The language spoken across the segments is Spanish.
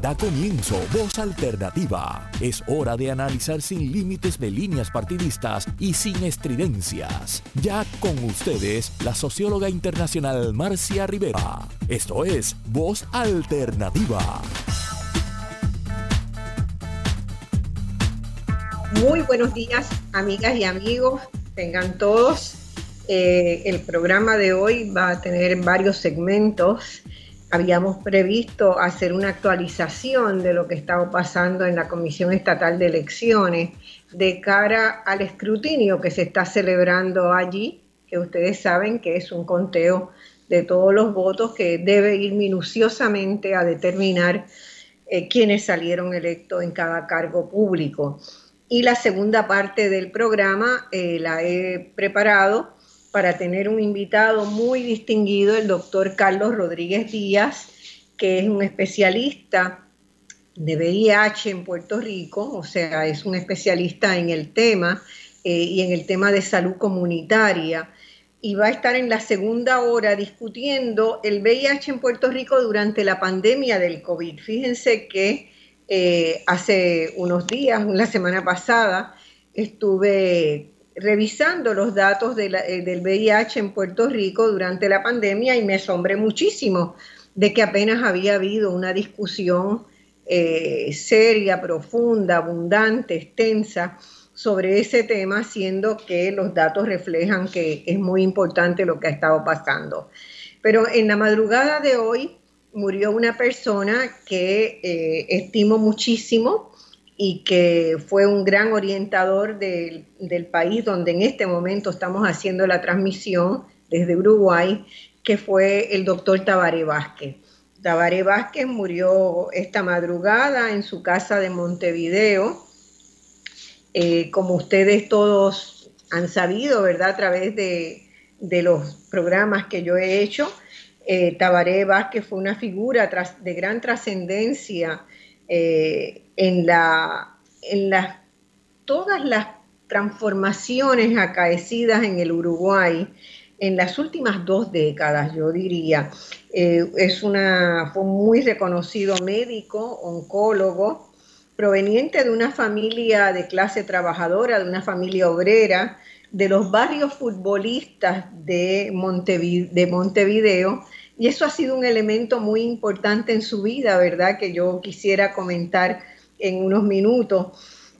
Da comienzo Voz Alternativa. Es hora de analizar sin límites de líneas partidistas y sin estridencias. Ya con ustedes, la socióloga internacional Marcia Rivera. Esto es Voz Alternativa. Muy buenos días, amigas y amigos. Tengan todos. Eh, el programa de hoy va a tener varios segmentos habíamos previsto hacer una actualización de lo que estaba pasando en la Comisión Estatal de Elecciones de cara al escrutinio que se está celebrando allí, que ustedes saben que es un conteo de todos los votos que debe ir minuciosamente a determinar eh, quiénes salieron electos en cada cargo público. Y la segunda parte del programa eh, la he preparado para tener un invitado muy distinguido, el doctor Carlos Rodríguez Díaz, que es un especialista de VIH en Puerto Rico, o sea, es un especialista en el tema eh, y en el tema de salud comunitaria. Y va a estar en la segunda hora discutiendo el VIH en Puerto Rico durante la pandemia del COVID. Fíjense que eh, hace unos días, la semana pasada, estuve revisando los datos eh, del VIH en Puerto Rico durante la pandemia y me asombré muchísimo de que apenas había habido una discusión eh, seria, profunda, abundante, extensa sobre ese tema, siendo que los datos reflejan que es muy importante lo que ha estado pasando. Pero en la madrugada de hoy murió una persona que eh, estimo muchísimo, y que fue un gran orientador del, país donde en este momento estamos haciendo la transmisión desde Uruguay, que fue el doctor Tabaré Vázquez. Tabaré Vázquez murió esta madrugada en su casa de Montevideo. Eh, como ustedes todos han sabido, ¿verdad? A través de, los programas que yo he hecho, eh, Tabaré Vázquez fue una figura de gran trascendencia eh, en, la, en todas las transformaciones acaecidas en el Uruguay en las últimas dos décadas, yo diría. Eh, es una, fue un muy reconocido médico, oncólogo, proveniente de una familia de clase trabajadora, de una familia obrera, de los barrios futbolistas de, de Montevideo, y eso ha sido un elemento muy importante en su vida, ¿verdad? Que yo quisiera comentar en unos minutos.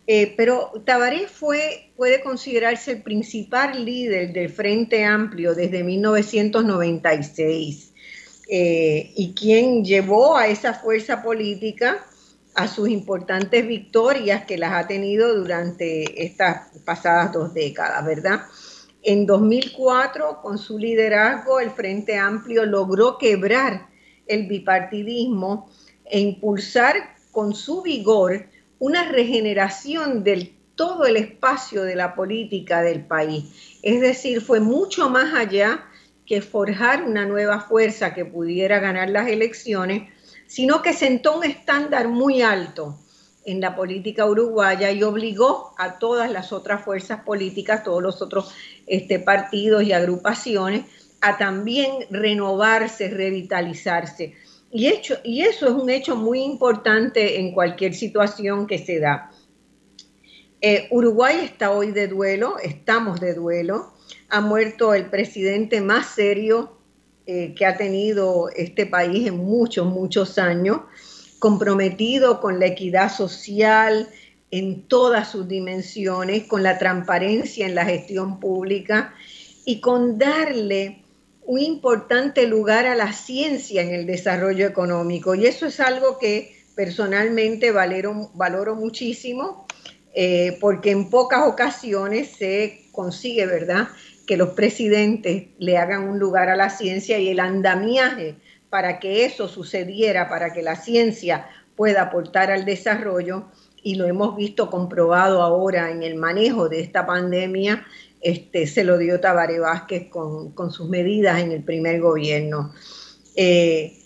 Eh, pero Tabaré fue, puede considerarse el principal líder del Frente Amplio desde 1996 eh, y quien llevó a esa fuerza política a sus importantes victorias que las ha tenido durante estas pasadas dos décadas, ¿verdad? En 2004, con su liderazgo, el Frente Amplio logró quebrar el bipartidismo e impulsar con su vigor una regeneración del todo el espacio de la política del país. Es decir, fue mucho más allá que forjar una nueva fuerza que pudiera ganar las elecciones, sino que sentó un estándar muy alto en la política uruguaya y obligó a todas las otras fuerzas políticas, todos los otros este, partidos y agrupaciones, a también renovarse, revitalizarse. Y, hecho, y eso es un hecho muy importante en cualquier situación que se da. Eh, Uruguay está hoy de duelo, estamos de duelo. Ha muerto el presidente más serio eh, que ha tenido este país en muchos, muchos años comprometido con la equidad social en todas sus dimensiones, con la transparencia en la gestión pública y con darle un importante lugar a la ciencia en el desarrollo económico. Y eso es algo que personalmente valoro, valoro muchísimo, eh, porque en pocas ocasiones se consigue, ¿verdad?, que los presidentes le hagan un lugar a la ciencia y el andamiaje para que eso sucediera, para que la ciencia pueda aportar al desarrollo, y lo hemos visto comprobado ahora en el manejo de esta pandemia, este, se lo dio Tabaré Vázquez con, sus medidas en el primer gobierno. Eh,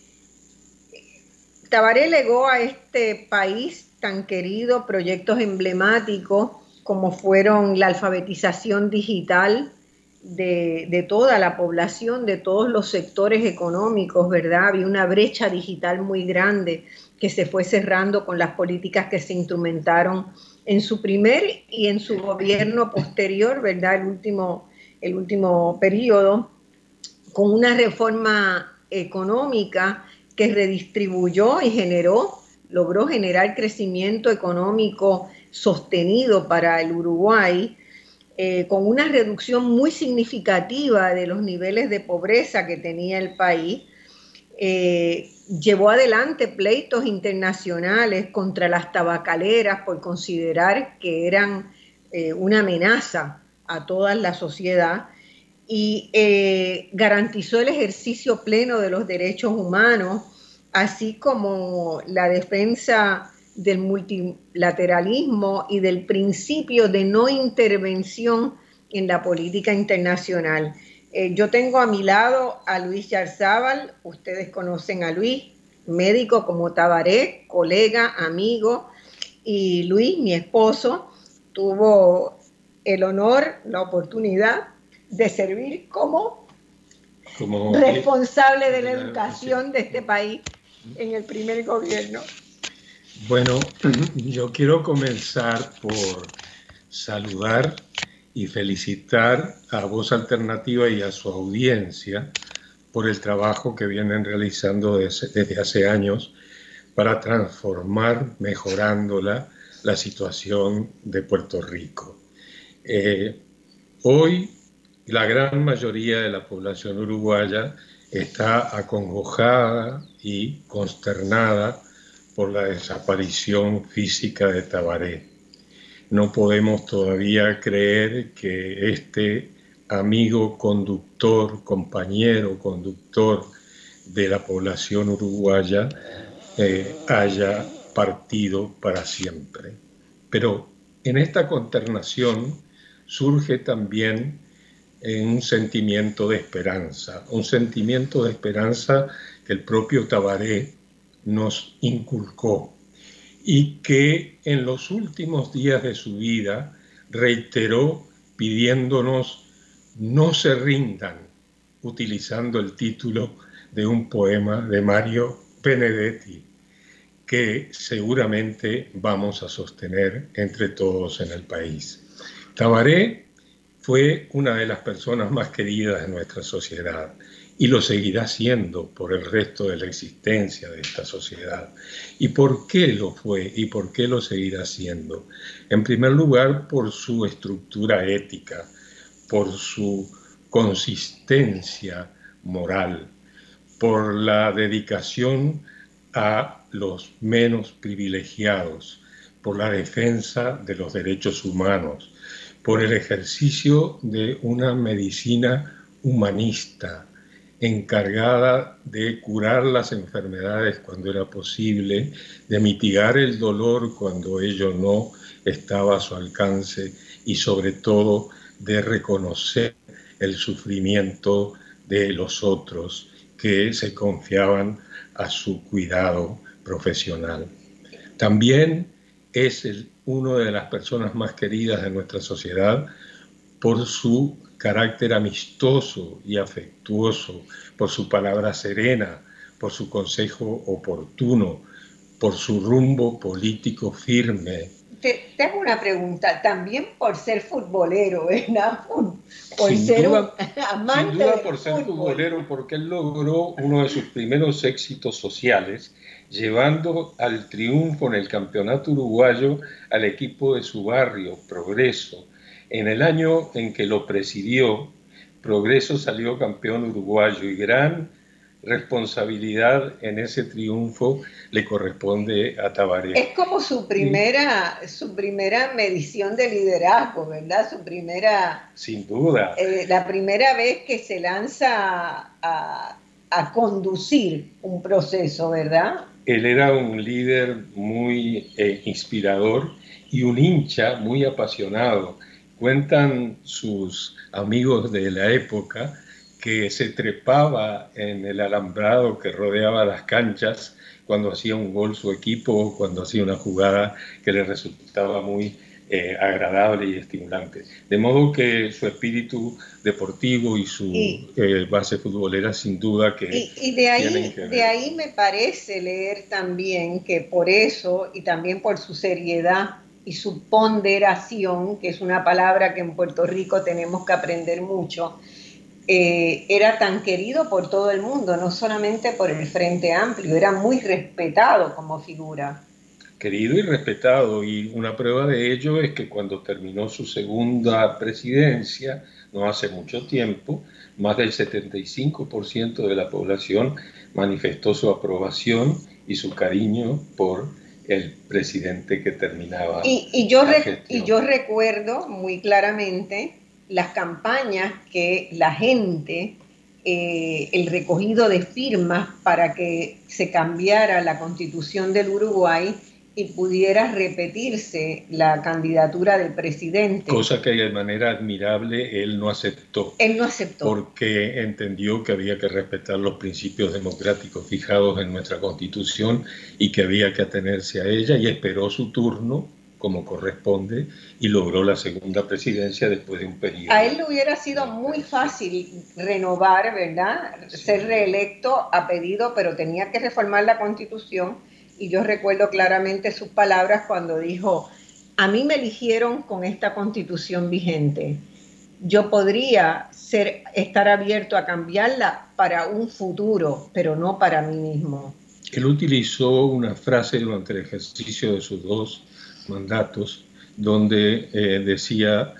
Tabaré legó a este país tan querido proyectos emblemáticos como fueron la alfabetización digital, de, toda la población, de todos los sectores económicos, ¿verdad? Había una brecha digital muy grande que se fue cerrando con las políticas que se instrumentaron en su primer y en su gobierno posterior, ¿verdad? El último, el último periodo, con una reforma económica que redistribuyó y generó, logró generar crecimiento económico sostenido para el Uruguay, eh, con una reducción muy significativa de los niveles de pobreza que tenía el país, eh, llevó adelante pleitos internacionales contra las tabacaleras por considerar que eran eh, una amenaza a toda la sociedad y garantizó el ejercicio pleno de los derechos humanos, así como la defensa del multilateralismo y del principio de no intervención en la política internacional. Eh, yo tengo a mi lado a Luis Yarzábal, ustedes conocen a Luis, médico como Tabaré, colega, amigo, y Luis, mi esposo, tuvo el honor, la oportunidad de servir como, como responsable de la educación de este país en el primer gobierno. Bueno, yo quiero comenzar por saludar y felicitar a Voz Alternativa y a su audiencia por el trabajo que vienen realizando desde, hace años para transformar, mejorándola, la situación de Puerto Rico. Eh, hoy la gran mayoría de la población uruguaya está acongojada y consternada por la desaparición física de Tabaré. No podemos todavía creer que este amigo conductor, compañero conductor de la población uruguaya eh, haya partido para siempre. Pero en esta consternación surge también un sentimiento de esperanza, un sentimiento de esperanza que el propio Tabaré nos inculcó y que en los últimos días de su vida reiteró pidiéndonos no se rindan, utilizando el título de un poema de Mario Benedetti, que seguramente vamos a sostener entre todos en el país. Tabaré fue una de las personas más queridas de nuestra sociedad y lo seguirá siendo por el resto de la existencia de esta sociedad. ¿Y por qué lo fue y por qué lo seguirá siendo? En primer lugar, por su estructura ética, por su consistencia moral, por la dedicación a los menos privilegiados, por la defensa de los derechos humanos, por el ejercicio de una medicina humanista, encargada de curar las enfermedades cuando era posible, de mitigar el dolor cuando ello no estaba a su alcance y sobre todo de reconocer el sufrimiento de los otros que se confiaban a su cuidado profesional. También es una de las personas más queridas de nuestra sociedad por su carácter amistoso y afectuoso, por su palabra serena, por su consejo oportuno, por su rumbo político firme. Te, tengo una pregunta, también por ser futbolero, ¿verdad? Por ser amante sin duda por ser futbolero, porque él logró uno de sus primeros éxitos sociales, llevando al triunfo en el campeonato uruguayo al equipo de su barrio, Progreso, en el año en que lo presidió, Progreso salió campeón uruguayo y gran responsabilidad en ese triunfo le corresponde a Tabaré. Es como su primera, su primera medición de liderazgo, ¿verdad? Su primera... Sin duda. Eh, la primera vez que se lanza a, conducir un proceso, ¿verdad? Él era un líder muy eh, inspirador y un hincha muy apasionado Cuentan sus amigos de la época que se trepaba en el alambrado que rodeaba las canchas cuando hacía un gol su equipo, cuando hacía una jugada que le resultaba muy eh, agradable y estimulante. De modo que su espíritu deportivo y su eh, base futbolera sin duda que... Y, de, ahí, de ahí me parece leer también que por eso y también por su seriedad y su ponderación, que es una palabra que en Puerto Rico tenemos que aprender mucho, eh, era tan querido por todo el mundo, no solamente por el Frente Amplio, era muy respetado como figura querido y respetado. Y una prueba de ello es que cuando terminó su segunda presidencia, no hace mucho tiempo, más del 75% de la población manifestó su aprobación y su cariño por el presidente que terminaba. Y, yo, y yo recuerdo muy claramente las campañas que la gente, eh, el recogido de firmas para que se cambiara la constitución del Uruguay, y pudiera repetirse la candidatura del presidente. Cosa que de manera admirable él no aceptó. Él no aceptó. Porque entendió que había que respetar los principios democráticos fijados en nuestra constitución y que había que atenerse a ella y esperó su turno como corresponde y logró la segunda presidencia después de un periodo. A él le hubiera sido muy fácil renovar, ¿verdad? Ser reelecto a pedido, pero tenía que reformar la constitución y yo recuerdo claramente sus palabras cuando dijo, a mí me eligieron con esta constitución vigente. Yo podría ser, estar abierto a cambiarla para un futuro, pero no para mí mismo. Él utilizó una frase durante el ejercicio de sus dos mandatos, donde eh, decía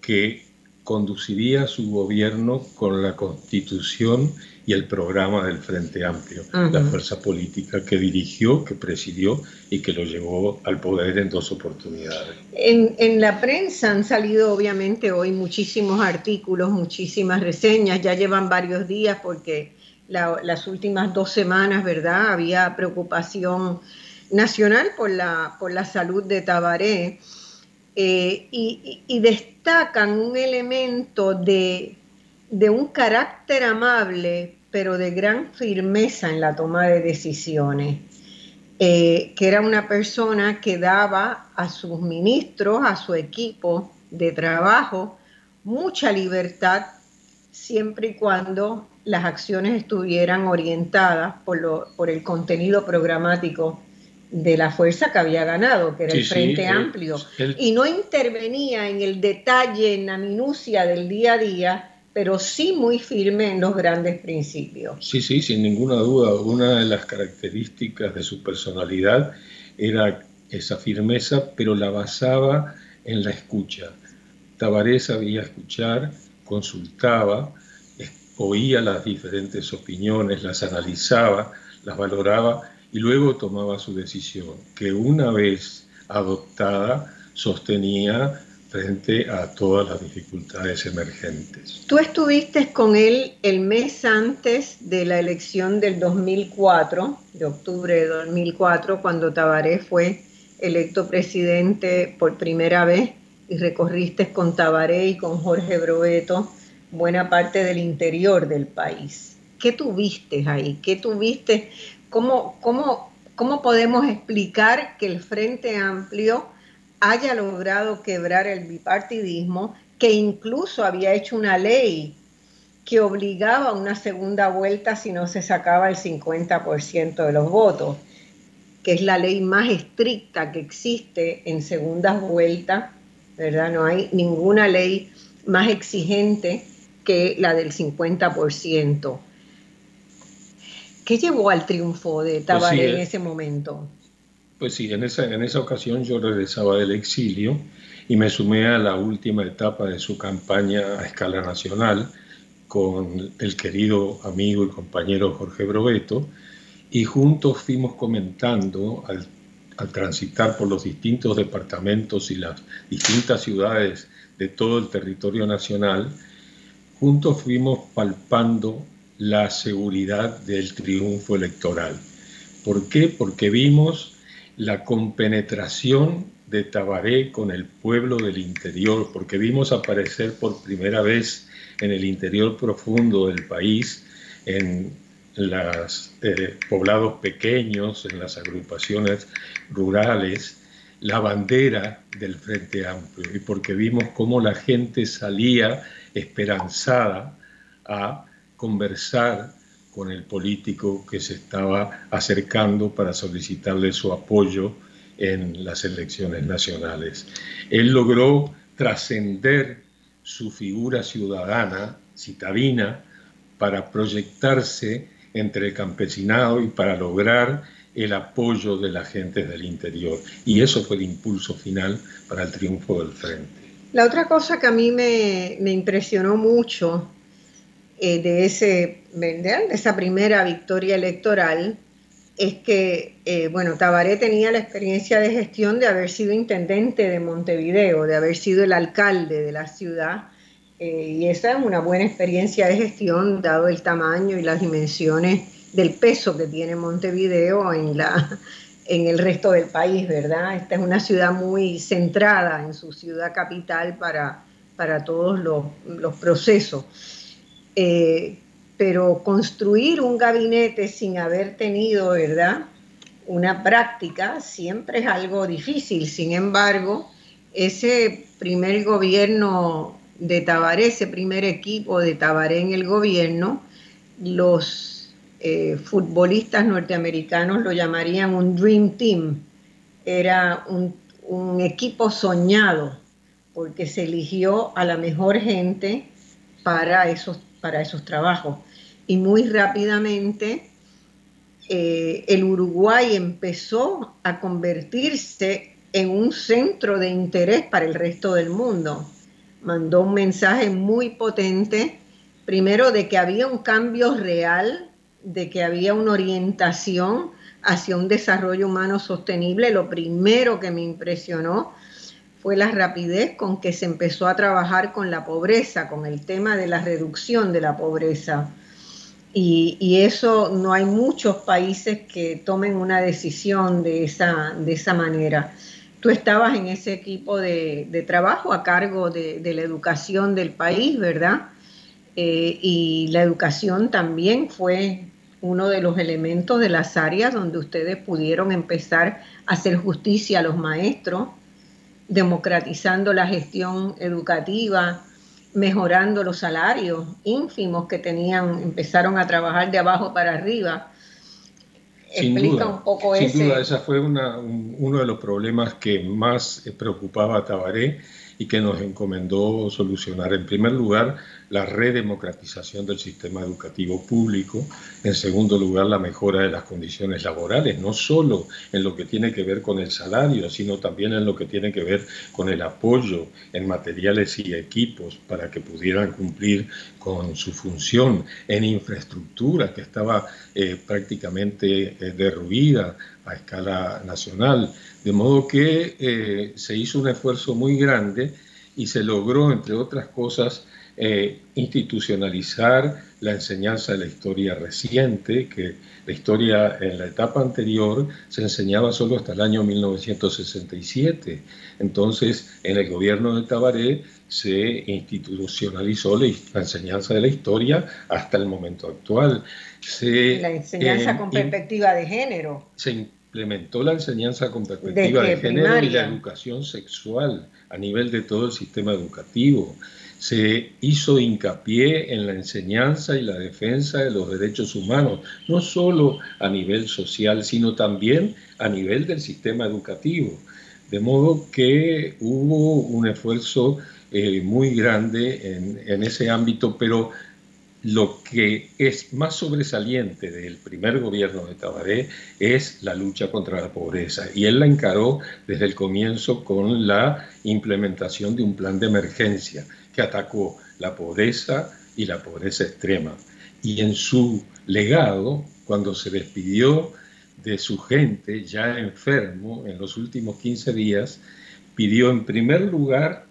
que conduciría su gobierno con la constitución y el programa del Frente Amplio, la fuerza política que dirigió, que presidió y que lo llevó al poder en dos oportunidades. En, la prensa han salido obviamente hoy muchísimos artículos, muchísimas reseñas, ya llevan varios días porque las últimas dos semanas, ¿verdad? Había preocupación nacional por la, por la salud de Tabaré. Eh, y, destacan un elemento de, de, un carácter amable, pero de gran firmeza en la toma de decisiones, eh, que era una persona que daba a sus ministros, a su equipo de trabajo, mucha libertad siempre y cuando las acciones estuvieran orientadas por, lo, por el contenido programático de la fuerza que había ganado, que era el Frente Amplio, y no intervenía en el detalle, en la minucia del día a día, pero sí muy firme en los grandes principios. Sí, sí, sin ninguna duda. Una de las características de su personalidad era esa firmeza, pero la basaba en la escucha. Tabaré sabía escuchar, consultaba, oía las diferentes opiniones, las analizaba, las valoraba y luego tomaba su decisión, que una vez adoptada sostenía frente a todas las dificultades emergentes. Tú estuviste con él el mes antes de la elección del 2004, de octubre de 2004, cuando Tabaré fue electo presidente por primera vez y recorriste con Tabaré y con Jorge Broeto buena parte del interior del país. ¿Qué tuviste ahí? ¿Qué tuviste? ¿Cómo, cómo, cómo podemos explicar que el Frente Amplio haya logrado quebrar el bipartidismo, que incluso había hecho una ley que obligaba a una segunda vuelta si no se sacaba el 50% de los votos, que es la ley más estricta que existe en segundas vueltas, ¿verdad? No hay ninguna ley más exigente que la del 50%. ¿Qué llevó al triunfo de pues Tabaré en eh. ese momento? Pues sí, en esa, en esa ocasión yo regresaba del exilio y me sumé a la última etapa de su campaña a escala nacional con el querido amigo y compañero Jorge Brobeto y juntos fuimos comentando al, al transitar por los distintos departamentos y las distintas ciudades de todo el territorio nacional, juntos fuimos palpando la seguridad del triunfo electoral. ¿Por qué? Porque vimos la compenetración de Tabaré con el pueblo del interior, porque vimos aparecer por primera vez en el interior profundo del país, en los eh, poblados pequeños, en las agrupaciones rurales, la bandera del Frente Amplio. Y porque vimos cómo la gente salía esperanzada a conversar con el político que se estaba acercando para solicitarle su apoyo en las elecciones nacionales. Él logró trascender su figura ciudadana, citadina, para proyectarse entre el campesinado y para lograr el apoyo de la gente del interior. Y eso fue el impulso final para el triunfo del frente. La otra cosa que a mí me, impresionó mucho eh, de, ese, de esa primera victoria electoral es que, eh, bueno, Tabaré tenía la experiencia de gestión de haber sido intendente de Montevideo, de haber sido el alcalde de la ciudad, eh, y esa es una buena experiencia de gestión, dado el tamaño y las dimensiones del peso que tiene Montevideo en, la, en el resto del país, ¿verdad? Esta es una ciudad muy centrada en su ciudad capital para, para todos los, los procesos. Eh, pero construir un gabinete sin haber tenido, ¿verdad? Una práctica siempre es algo difícil. Sin embargo, ese primer gobierno de Tabaré, ese primer equipo de Tabaré en el gobierno, los eh, futbolistas norteamericanos lo llamarían un Dream Team. Era un, un equipo soñado porque se eligió a la mejor gente para esos, para esos trabajos y muy rápidamente eh, el Uruguay empezó a convertirse en un centro de interés para el resto del mundo. Mandó un mensaje muy potente, primero de que había un cambio real, de que había una orientación hacia un desarrollo humano sostenible. Lo primero que me impresionó fue la rapidez con que se empezó a trabajar con la pobreza, con el tema de la reducción de la pobreza. Y, eso no hay muchos países que tomen una decisión de esa, de esa manera. Tú estabas en ese equipo de, trabajo a cargo de, la educación del país, ¿verdad? Eh, y la educación también fue uno de los elementos de las áreas donde ustedes pudieron empezar a hacer justicia a los maestros, democratizando la gestión educativa, mejorando los salarios ínfimos que tenían, empezaron a trabajar de abajo para arriba. Explica un poco sin Sin duda, ese fue uno de los problemas que más preocupaba a Tabaré y que nos encomendó solucionar. En primer lugar, la redemocratización del sistema educativo público. En segundo lugar, la mejora de las condiciones laborales, no solo en lo que tiene que ver con el salario, sino también en lo que tiene que ver con el apoyo en materiales y equipos para que pudieran cumplir con su función, en infraestructura que estaba eh, prácticamente eh, derruida a escala nacional de modo que eh, se hizo un esfuerzo muy grande y se logró, entre otras cosas, eh, institucionalizar la enseñanza de la historia reciente, que la historia en la etapa anterior se enseñaba solo hasta el año 1967. Entonces, en el gobierno de Tabaré se institucionalizó la, enseñanza de la historia hasta el momento actual. la enseñanza con perspectiva de género implementó la enseñanza con perspectiva de, género y la educación sexual a nivel de todo el sistema educativo. Se hizo hincapié en la enseñanza y la defensa de los derechos humanos, no solo a nivel social, sino también a nivel del sistema educativo. De modo que hubo un esfuerzo eh, muy grande en, en ese ámbito, pero lo que es más sobresaliente del primer gobierno de Tabaré es la lucha contra la pobreza. Y él la encaró desde el comienzo con la implementación de un plan de emergencia atacó la pobreza y la pobreza extrema. Y en su legado, cuando se despidió de su gente ya enfermo en los últimos 15 días, pidió en primer lugar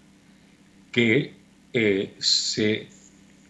que eh, se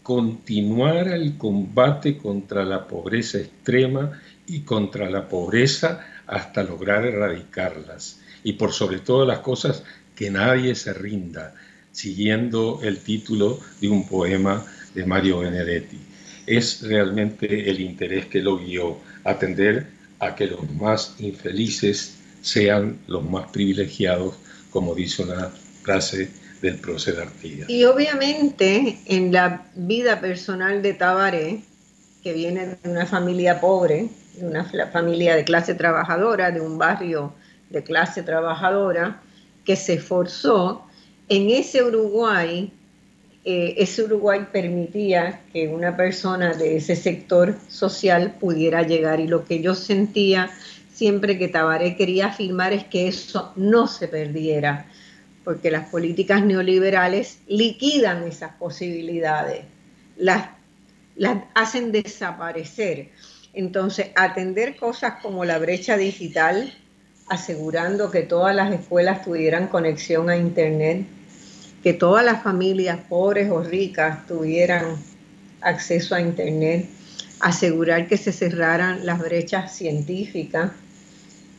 continuar el combate contra la pobreza extrema y contra la pobreza hasta lograr erradicarlas. Y por sobre todas las cosas, que nadie se rinda, siguiendo el título de un poema de Mario Benedetti. Es realmente el interés que lo guió, atender a que los más infelices sean los más privilegiados, como dice una frase del prócer Artigas. Y obviamente en la vida personal de Tabaré, que viene de una familia pobre, de una familia de clase trabajadora, de un barrio de clase trabajadora, que se esforzó, en ese Uruguay, eh, ese Uruguay permitía que una persona de ese sector social pudiera llegar. Y lo que yo sentía siempre que Tabaré quería afirmar es que eso no se perdiera, porque las políticas neoliberales liquidan esas posibilidades, las, las hacen desaparecer. Entonces, atender cosas como la brecha digital, asegurando que todas las escuelas tuvieran conexión a Internet, que todas las familias pobres o ricas tuvieran acceso a Internet, asegurar que se cerraran las brechas científicas,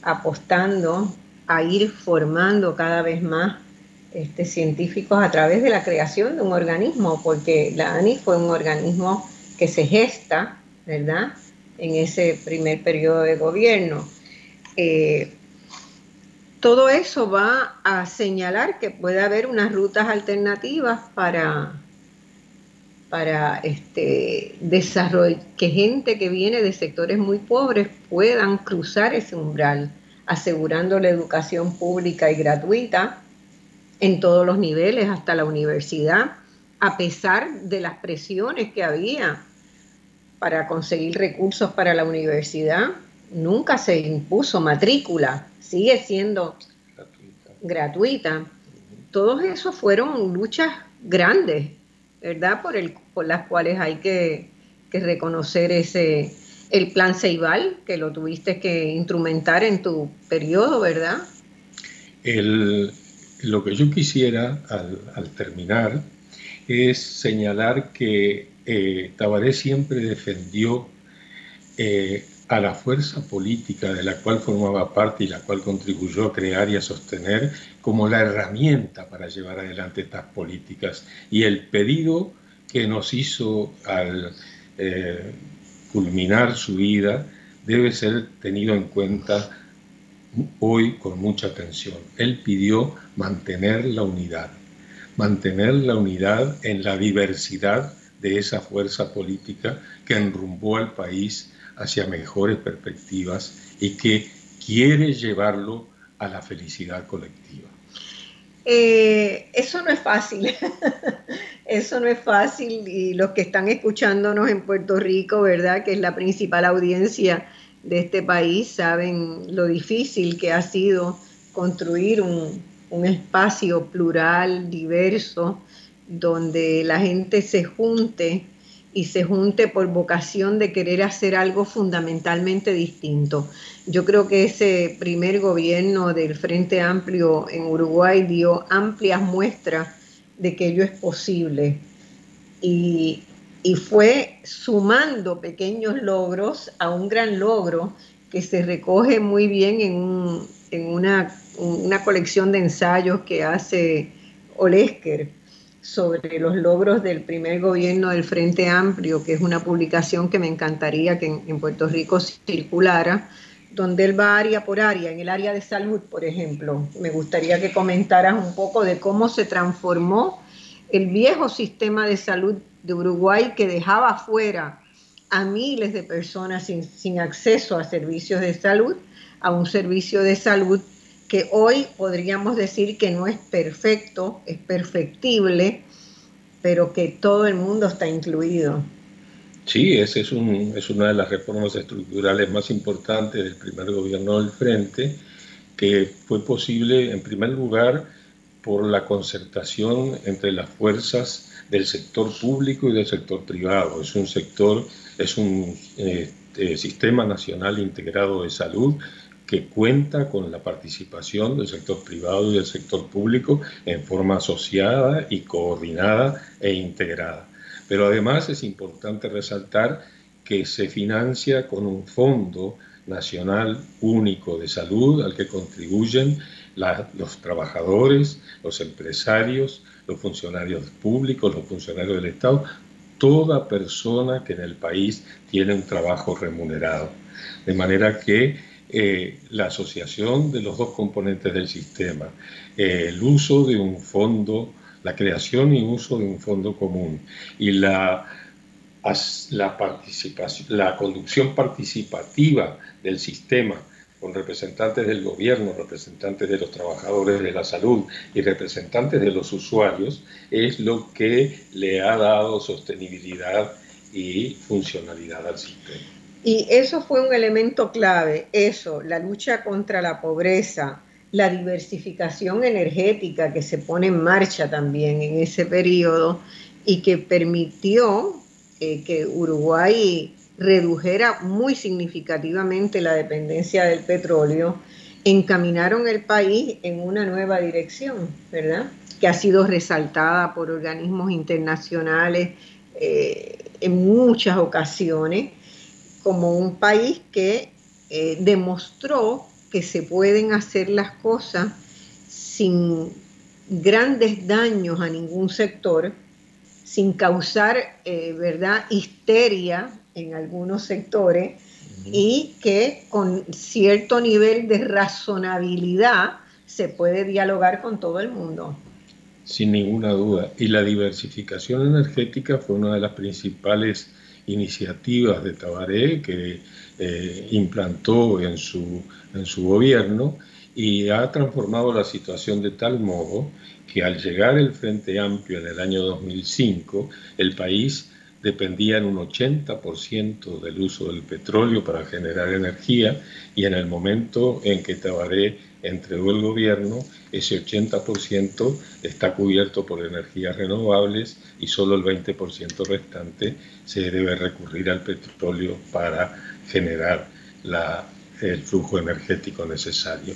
apostando a ir formando cada vez más este, científicos a través de la creación de un organismo, porque la ANI fue un organismo que se gesta, ¿verdad?, en ese primer periodo de gobierno. Eh, todo eso va a señalar que puede haber unas rutas alternativas para, para este desarrollo, que gente que viene de sectores muy pobres puedan cruzar ese umbral, asegurando la educación pública y gratuita en todos los niveles, hasta la universidad, a pesar de las presiones que había para conseguir recursos para la universidad, nunca se impuso matrícula sigue siendo gratuita. Todos esos fueron luchas grandes, ¿verdad? Por, el, por las cuales hay que, reconocer ese, el plan Ceibal, que lo tuviste que instrumentar en tu periodo, ¿verdad? lo que yo quisiera al, terminar es señalar que eh, Tabaré siempre defendió eh, a la fuerza política de la cual formaba parte y la cual contribuyó a crear y a sostener como la herramienta para llevar adelante estas políticas. Y el pedido que nos hizo al eh, culminar su vida debe ser tenido en cuenta hoy con mucha atención. Él pidió mantener la unidad, mantener la unidad en la diversidad de esa fuerza política que enrumbó al país hacia mejores perspectivas y que quiere llevarlo a la felicidad colectiva. Eh, eso no es fácil, eso no es fácil y los que están escuchándonos en Puerto Rico, ¿verdad? Que es la principal audiencia de este país, saben lo difícil que ha sido construir un, un espacio plural, diverso, donde la gente se junte y se junte por vocación de querer hacer algo fundamentalmente distinto. Yo creo que ese primer gobierno del Frente Amplio en Uruguay dio amplias muestras de que ello es posible y, fue sumando pequeños logros a un gran logro que se recoge muy bien en, en una, una colección de ensayos que hace Olesker sobre los logros del primer gobierno del Frente Amplio, que es una publicación que me encantaría que en, Puerto Rico circulara, donde él va área por área, en el área de salud, por ejemplo. Me gustaría que comentaras un poco de cómo se transformó el viejo sistema de salud de Uruguay que dejaba fuera a miles de personas sin, sin acceso a servicios de salud, a un servicio de salud que hoy podríamos decir que no es perfecto, es perfectible, pero que todo el mundo está incluido. Sí, esa es, es una de las reformas estructurales más importantes del primer gobierno del Frente, que fue posible en primer lugar por la concertación entre las fuerzas del sector público y del sector privado. Es un sector, es un este, sistema nacional integrado de salud que cuenta con la participación del sector privado y del sector público en forma asociada y coordinada e integrada. Pero además es importante resaltar que se financia con un fondo nacional único de salud al que contribuyen los trabajadores, los empresarios, los funcionarios públicos, los funcionarios del Estado, toda persona que en el país tiene un trabajo remunerado. De manera que eh, la asociación de los dos componentes del sistema, eh, el uso de un fondo, la creación y uso de un fondo común y la, la, participación, la conducción participativa del sistema con representantes del gobierno, representantes de los trabajadores de la salud y representantes de los usuarios, es lo que le ha dado sostenibilidad y funcionalidad al sistema. Y eso fue un elemento clave, eso, la lucha contra la pobreza, la diversificación energética que se pone en marcha también en ese periodo y que permitió eh, que Uruguay redujera muy significativamente la dependencia del petróleo, encaminaron el país en una nueva dirección, ¿verdad? Que ha sido resaltada por organismos internacionales eh, en muchas ocasiones como un país que eh, demostró que se pueden hacer las cosas sin grandes daños a ningún sector, sin causar, eh, ¿verdad?, histeria en algunos sectores y que con cierto nivel de razonabilidad se puede dialogar con todo el mundo. Sin ninguna duda. Y la diversificación energética fue una de las principales iniciativas de Tabaré que eh, implantó en su, en su gobierno y ha transformado la situación de tal modo que al llegar el Frente Amplio en el año 2005, el país dependía en un 80% del uso del petróleo para generar energía y en el momento en que Tabaré entregó el gobierno, ese 80% está cubierto por energías renovables y solo el 20% restante se debe recurrir al petróleo para generar el flujo energético necesario.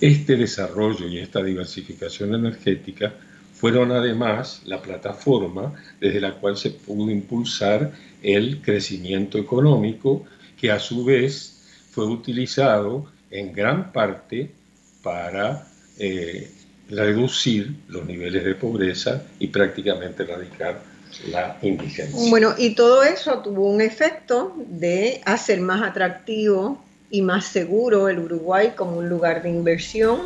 Este desarrollo y esta diversificación energética fueron además la plataforma desde la cual se pudo impulsar el crecimiento económico que a su vez fue utilizado en gran parte para eh, reducir los niveles de pobreza y prácticamente erradicar la indigencia. Bueno, y todo eso tuvo un efecto de hacer más atractivo y más seguro el Uruguay como un lugar de inversión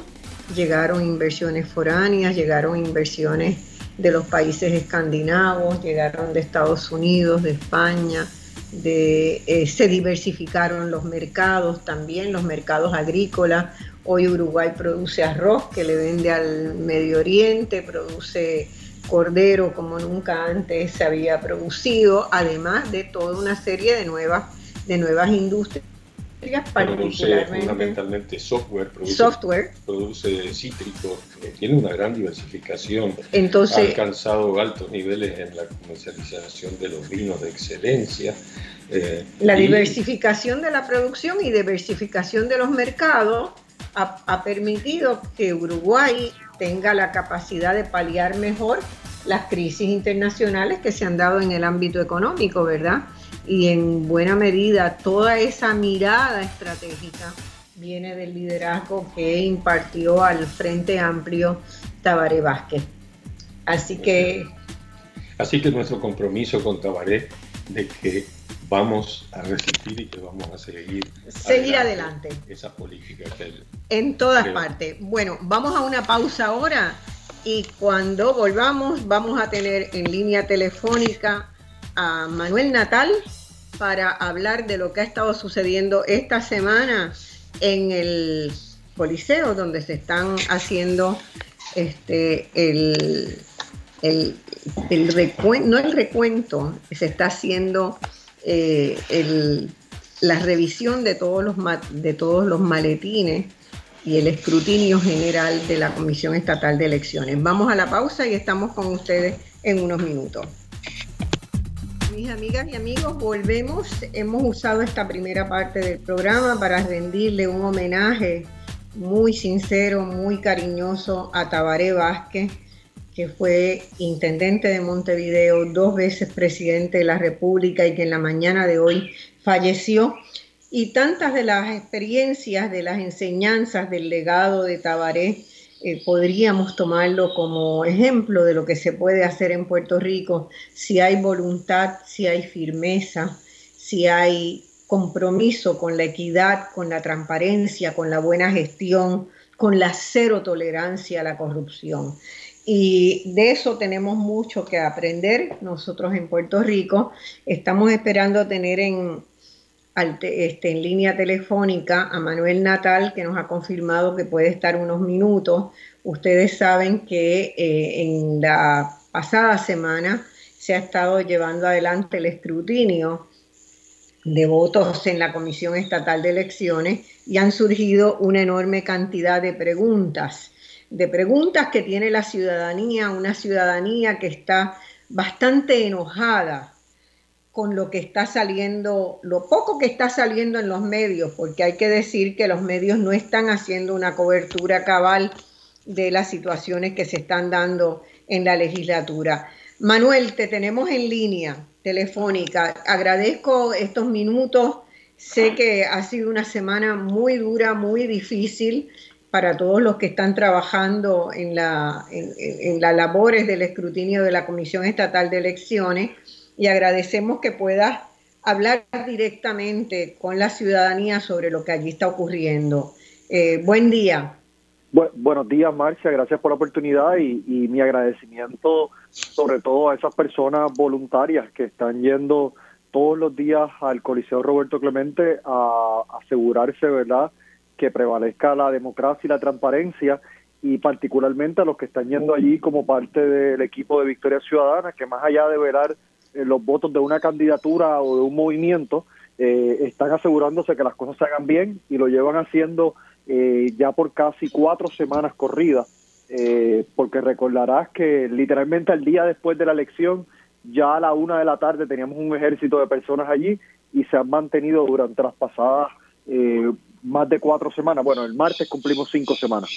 llegaron inversiones foráneas, llegaron inversiones de los países escandinavos, llegaron de Estados Unidos, de España, de, eh, se diversificaron los mercados también, los mercados agrícolas. Hoy Uruguay produce arroz que le vende al Medio Oriente, produce cordero como nunca antes se había producido, además de toda una serie de nuevas, de nuevas industrias Produce fundamentalmente software, produce, software. produce cítricos, tiene una gran diversificación. Entonces, ha alcanzado altos niveles en la comercialización de los vinos de excelencia. Eh, la diversificación de la producción y diversificación de los mercados ha, permitido que Uruguay tenga la capacidad de paliar mejor las crisis internacionales que se han dado en el ámbito económico, ¿verdad? y en buena medida toda esa mirada estratégica viene del liderazgo que impartió al Frente Amplio Tabaré Vázquez. Así que... Así que nuestro compromiso con Tabaré de que vamos a resistir y que vamos a seguir seguir adelante, esa política en todas partes. Bueno, vamos a una pausa ahora y cuando volvamos vamos a tener en línea telefónica a Manuel Natal para hablar de lo que ha estado sucediendo esta semana en el Coliseo, donde se están haciendo este, el, recuento, no el recuento, se está haciendo eh, la revisión de todos, los, de todos los maletines y el escrutinio general de la Comisión Estatal de Elecciones. Vamos a la pausa y estamos con ustedes en unos minutos. Mis amigas y amigos, volvemos. Hemos usado esta primera parte del programa para rendirle un homenaje muy sincero, muy cariñoso a Tabaré Vázquez, que fue intendente de Montevideo, dos veces presidente de la República y que en la mañana de hoy falleció. Y tantas de las experiencias, de las enseñanzas del legado de Tabaré eh, podríamos tomarlo como ejemplo de lo que se puede hacer en Puerto Rico si hay voluntad, si hay firmeza, si hay compromiso con la equidad, con la transparencia, con la buena gestión, con la cero tolerancia a la corrupción. Y de eso tenemos mucho que aprender nosotros en Puerto Rico. Estamos esperando tener en, este, en línea telefónica a Manuel Natal, que nos ha confirmado que puede estar unos minutos. Ustedes saben que eh, en la pasada semana se ha estado llevando adelante el escrutinio de votos en la Comisión Estatal de Elecciones y han surgido una enorme cantidad de preguntas, de preguntas que tiene la ciudadanía, una ciudadanía que está bastante enojada con lo que está saliendo, lo poco que está saliendo en los medios, porque hay que decir que los medios no están haciendo una cobertura cabal de las situaciones que se están dando en la legislatura. Manuel, te tenemos en línea telefónica. Agradezco estos minutos. Sé que ha sido una semana muy dura, muy difícil para todos los que están trabajando en, la, en, las labores del escrutinio de la Comisión Estatal de Elecciones y agradecemos que puedas hablar directamente con la ciudadanía sobre lo que allí está ocurriendo. Eh, buen día. buenos días, Marcia. Gracias por la oportunidad y, y mi agradecimiento sobre todo a esas personas voluntarias que están yendo todos los días al Coliseo Roberto Clemente a asegurarse, ¿verdad?, que prevalezca la democracia y la transparencia y particularmente a los que están yendo allí como parte del equipo de Victoria Ciudadana, que más allá de velar eh, los votos de una candidatura o de un movimiento, eh, están asegurándose que las cosas se hagan bien y lo llevan haciendo eh, ya por casi cuatro semanas corridas eh, porque recordarás que literalmente al día después de la elección, ya a la una de la tarde teníamos un ejército de personas allí y se han mantenido durante las pasadas eh, más de cuatro semanas. Bueno, el martes cumplimos cinco semanas.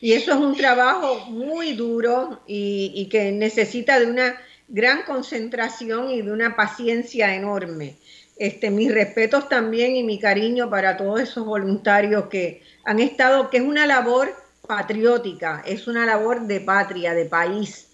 Y eso es un trabajo muy duro y, y que necesita de una gran concentración y de una paciencia enorme. Este, mis respetos también y mi cariño para todos esos voluntarios que han estado, que es una labor patriótica, es una labor de patria, de país.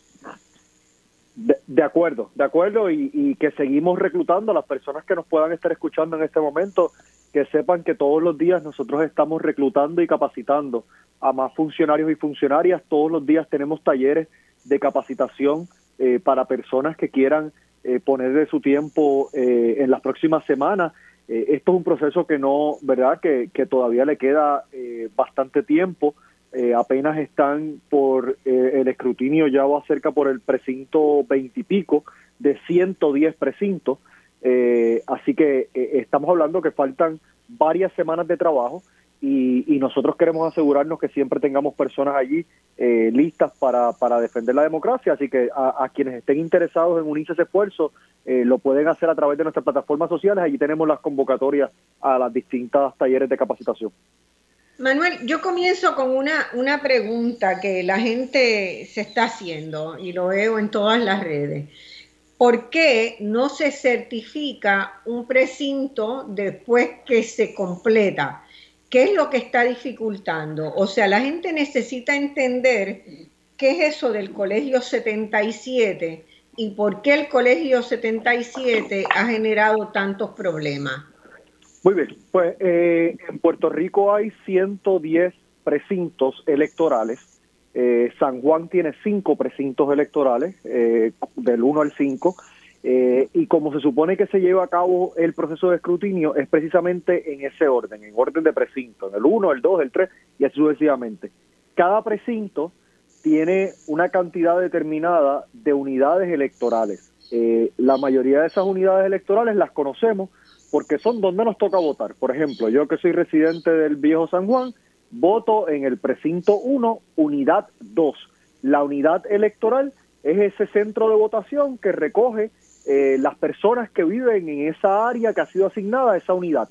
De, acuerdo, de acuerdo, y, que seguimos reclutando a las personas que nos puedan estar escuchando en este momento, que sepan que todos los días nosotros estamos reclutando y capacitando a más funcionarios y funcionarias. Todos los días tenemos talleres de capacitación eh, para personas que quieran eh, poner de su tiempo eh, en las próximas semanas. esto es un proceso que no, ¿verdad? Que, que todavía le queda bastante tiempo eh, apenas están por eh, el escrutinio, ya va cerca por el precinto veintipico de 110 precintos. Eh, así que estamos hablando que faltan varias semanas de trabajo y, nosotros queremos asegurarnos que siempre tengamos personas allí listas para, para defender la democracia. Así que a, quienes estén interesados en unirse a ese esfuerzo, lo pueden hacer a través de nuestras plataformas sociales. Allí tenemos las convocatorias a las distintas talleres de capacitación. Manuel, yo comienzo con una, una pregunta que la gente se está haciendo y lo veo en todas las redes. ¿Por qué no se certifica un precinto después que se completa? ¿Qué es lo que está dificultando? O sea, la gente necesita entender qué es eso del Colegio 77 y por qué el Colegio 77 ha generado tantos problemas. Muy bien, pues eh, en Puerto Rico hay 110 precintos electorales. Eh, San Juan tiene cinco precintos electorales, eh, del 1 al 5, y como se supone que se lleva a cabo el proceso de escrutinio, es precisamente en ese orden, en orden de precinto, en el 1, el 2, el 3 y así sucesivamente. Cada precinto tiene una cantidad determinada de unidades electorales. la mayoría de esas unidades electorales las conocemos porque son donde nos toca votar. Por ejemplo, yo que soy residente del viejo San Juan, voto en el precinto 1, unidad 2. La unidad electoral es ese centro de votación que recoge eh, las personas que viven en esa área que ha sido asignada a esa unidad.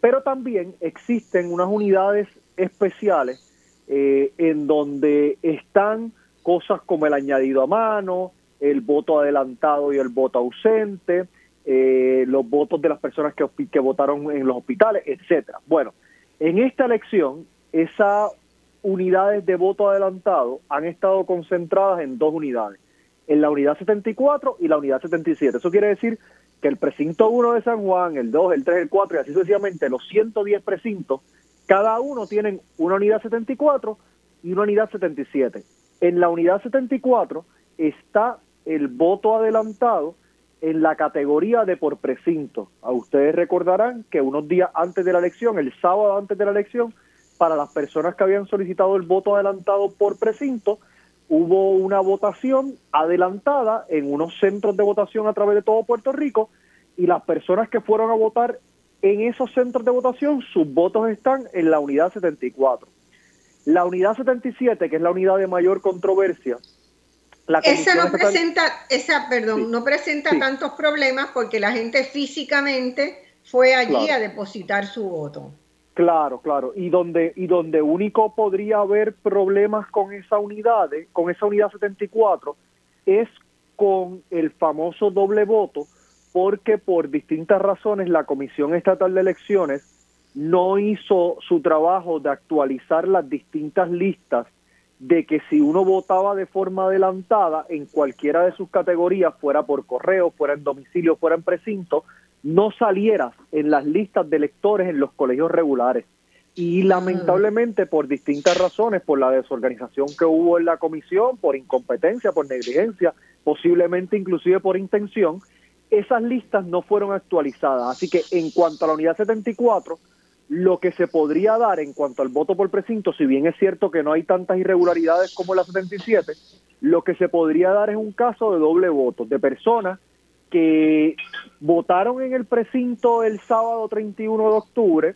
Pero también existen unas unidades especiales eh, en donde están cosas como el añadido a mano, el voto adelantado y el voto ausente, eh, los votos de las personas que, que votaron en los hospitales, etcétera. Bueno, en esta elección, esas unidades de voto adelantado han estado concentradas en dos unidades, en la unidad 74 y la unidad 77. Eso quiere decir que el precinto 1 de San Juan, el 2, el 3, el 4 y así sucesivamente, los 110 precintos, cada uno tienen una unidad 74 y una unidad 77. En la unidad 74 está el voto adelantado en la categoría de por precinto. A ustedes recordarán que unos días antes de la elección, el sábado antes de la elección, para las personas que habían solicitado el voto adelantado por precinto, hubo una votación adelantada en unos centros de votación a través de todo Puerto Rico y las personas que fueron a votar en esos centros de votación, sus votos están en la unidad 74. La unidad 77, que es la unidad de mayor controversia, esa no presenta, esa, perdón, no presenta tantos problemas porque la gente físicamente fue allí a depositar su voto. Claro, claro. Y donde, y donde único podría haber problemas con esa unidad, con esa unidad 74, es con el famoso doble voto, porque por distintas razones la Comisión Estatal de Elecciones no hizo su trabajo de actualizar las distintas listas de que si uno votaba de forma adelantada en cualquiera de sus categorías, fuera por correo, fuera en domicilio, fuera en precinto, no salieras en las listas de electores en los colegios regulares. Y mm. lamentablemente por distintas razones, por la desorganización que hubo en la comisión, por incompetencia, por negligencia, posiblemente inclusive por intención, esas listas no fueron actualizadas. Así que en cuanto a la unidad 74, lo que se podría dar en cuanto al voto por precinto, si bien es cierto que no hay tantas irregularidades como la 77, lo que se podría dar es un caso de doble voto, de personas que votaron en el precinto el sábado 31 de octubre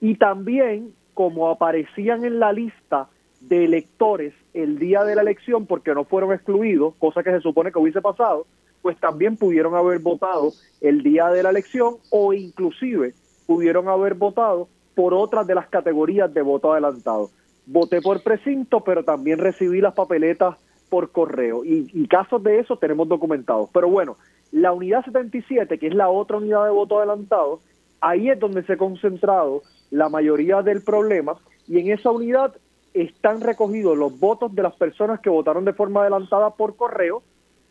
y también como aparecían en la lista de electores el día de la elección porque no fueron excluidos, cosa que se supone que hubiese pasado, pues también pudieron haber votado el día de la elección o inclusive pudieron haber votado por otras de las categorías de voto adelantado. Voté por precinto, pero también recibí las papeletas por correo. Y, casos de eso tenemos documentados. Pero bueno, la unidad 77, que es la otra unidad de voto adelantado, ahí es donde se ha concentrado la mayoría del problema. Y en esa unidad están recogidos los votos de las personas que votaron de forma adelantada por correo,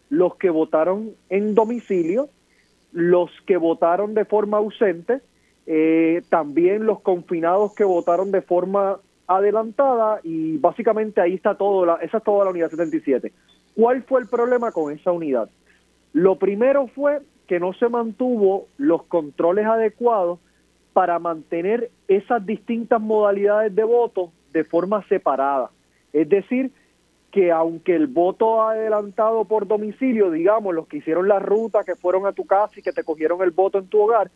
los que votaron en domicilio, los que votaron de forma ausente, eh, también los confinados que votaron de forma adelantada y básicamente ahí está todo, la, esa es toda la unidad 77. ¿Cuál fue el problema con esa unidad? Lo primero fue que no se mantuvo los controles adecuados para mantener esas distintas modalidades de voto de forma separada. Es decir, que aunque el voto adelantado por domicilio, digamos, los que hicieron la ruta, que fueron a tu casa y que te cogieron el voto en tu hogar,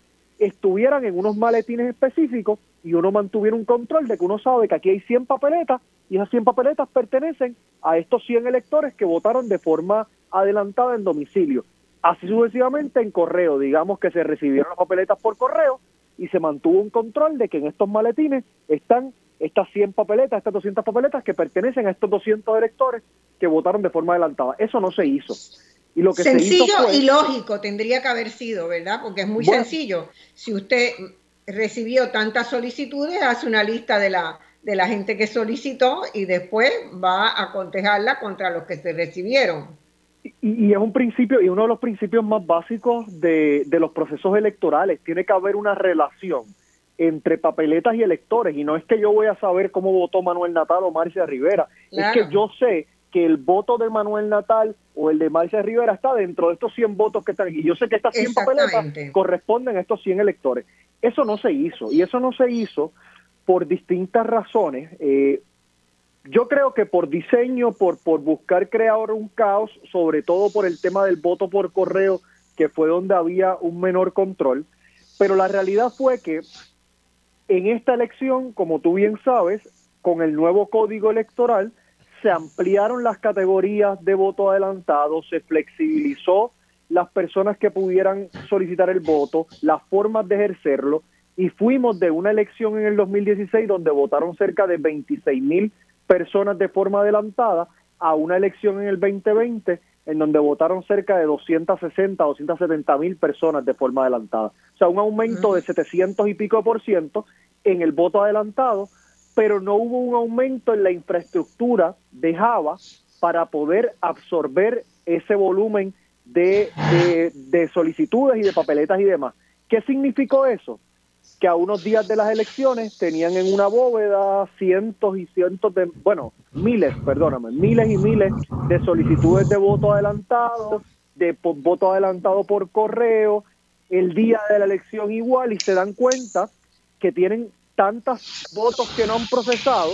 estuvieran en unos maletines específicos y uno mantuviera un control de que uno sabe que aquí hay 100 papeletas y esas 100 papeletas pertenecen a estos 100 electores que votaron de forma adelantada en domicilio. Así sucesivamente en correo, digamos que se recibieron las papeletas por correo y se mantuvo un control de que en estos maletines están estas 100 papeletas, estas 200 papeletas que pertenecen a estos 200 electores que votaron de forma adelantada. Eso no se hizo. Y lo que sencillo y lógico tendría que haber sido, ¿verdad? Porque es muy sencillo. Si usted recibió tantas solicitudes, hace una lista de la, de la gente que solicitó y después va a contejarla contra los que se recibieron. Y, es un principio, y uno de los principios más básicos de, de los procesos electorales. Tiene que haber una relación entre papeletas y electores. Y no es que yo voy a saber cómo votó Manuel Natal o Marcia Rivera. Es que yo sé que el voto de Manuel Natal o el de Marcia Rivera está dentro de estos 100 votos que están aquí. Yo sé que estas 100 papeletas corresponden a estos 100 electores. Eso no se hizo, y eso no se hizo por distintas razones. Eh, yo creo que por diseño, por, por buscar crear un caos, sobre todo por el tema del voto por correo, que fue donde había un menor control, pero la realidad fue que en esta elección, como tú bien sabes, con el nuevo código electoral, se ampliaron las categorías de voto adelantado, se flexibilizó las personas que pudieran solicitar el voto, las formas de ejercerlo, y fuimos de una elección en el 2016 donde votaron cerca de 26 mil personas de forma adelantada a una elección en el 2020 en donde votaron cerca de 260, 270 mil personas de forma adelantada. O sea, un aumento de 700 y pico por ciento en el voto adelantado pero no hubo un aumento en la infraestructura de Java para poder absorber ese volumen de, de solicitudes y de papeletas y demás. ¿Qué significó eso? que a unos días de las elecciones tenían en una bóveda cientos y cientos de, bueno, miles, perdóname, miles y miles de solicitudes de voto adelantado, de voto adelantado por correo, el día de la elección igual y se dan cuenta que tienen tantos votos que no han procesado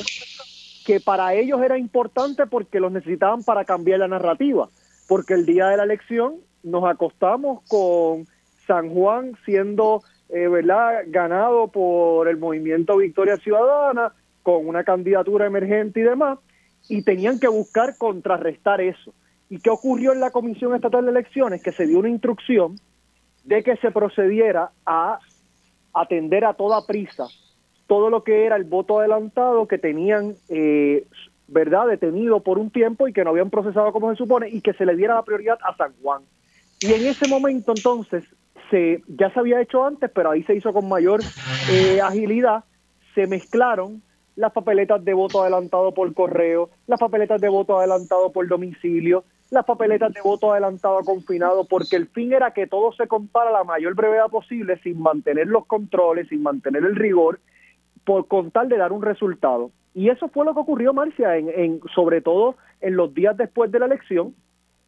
que para ellos era importante porque los necesitaban para cambiar la narrativa, porque el día de la elección nos acostamos con San Juan siendo eh, ¿verdad? ganado por el movimiento Victoria Ciudadana, con una candidatura emergente y demás, y tenían que buscar contrarrestar eso. ¿Y qué ocurrió en la Comisión Estatal de Elecciones? Que se dio una instrucción de que se procediera a atender a toda prisa todo lo que era el voto adelantado que tenían, eh, ¿verdad?, detenido por un tiempo y que no habían procesado como se supone y que se le diera la prioridad a San Juan. Y en ese momento entonces se, ya se había hecho antes, pero ahí se hizo con mayor eh, agilidad, se mezclaron las papeletas de voto adelantado por correo, las papeletas de voto adelantado por domicilio, las papeletas de voto adelantado confinado, porque el fin era que todo se compara a la mayor brevedad posible sin mantener los controles, sin mantener el rigor, por contar de dar un resultado. Y eso fue lo que ocurrió, Marcia, en, en, sobre todo en los días después de la elección,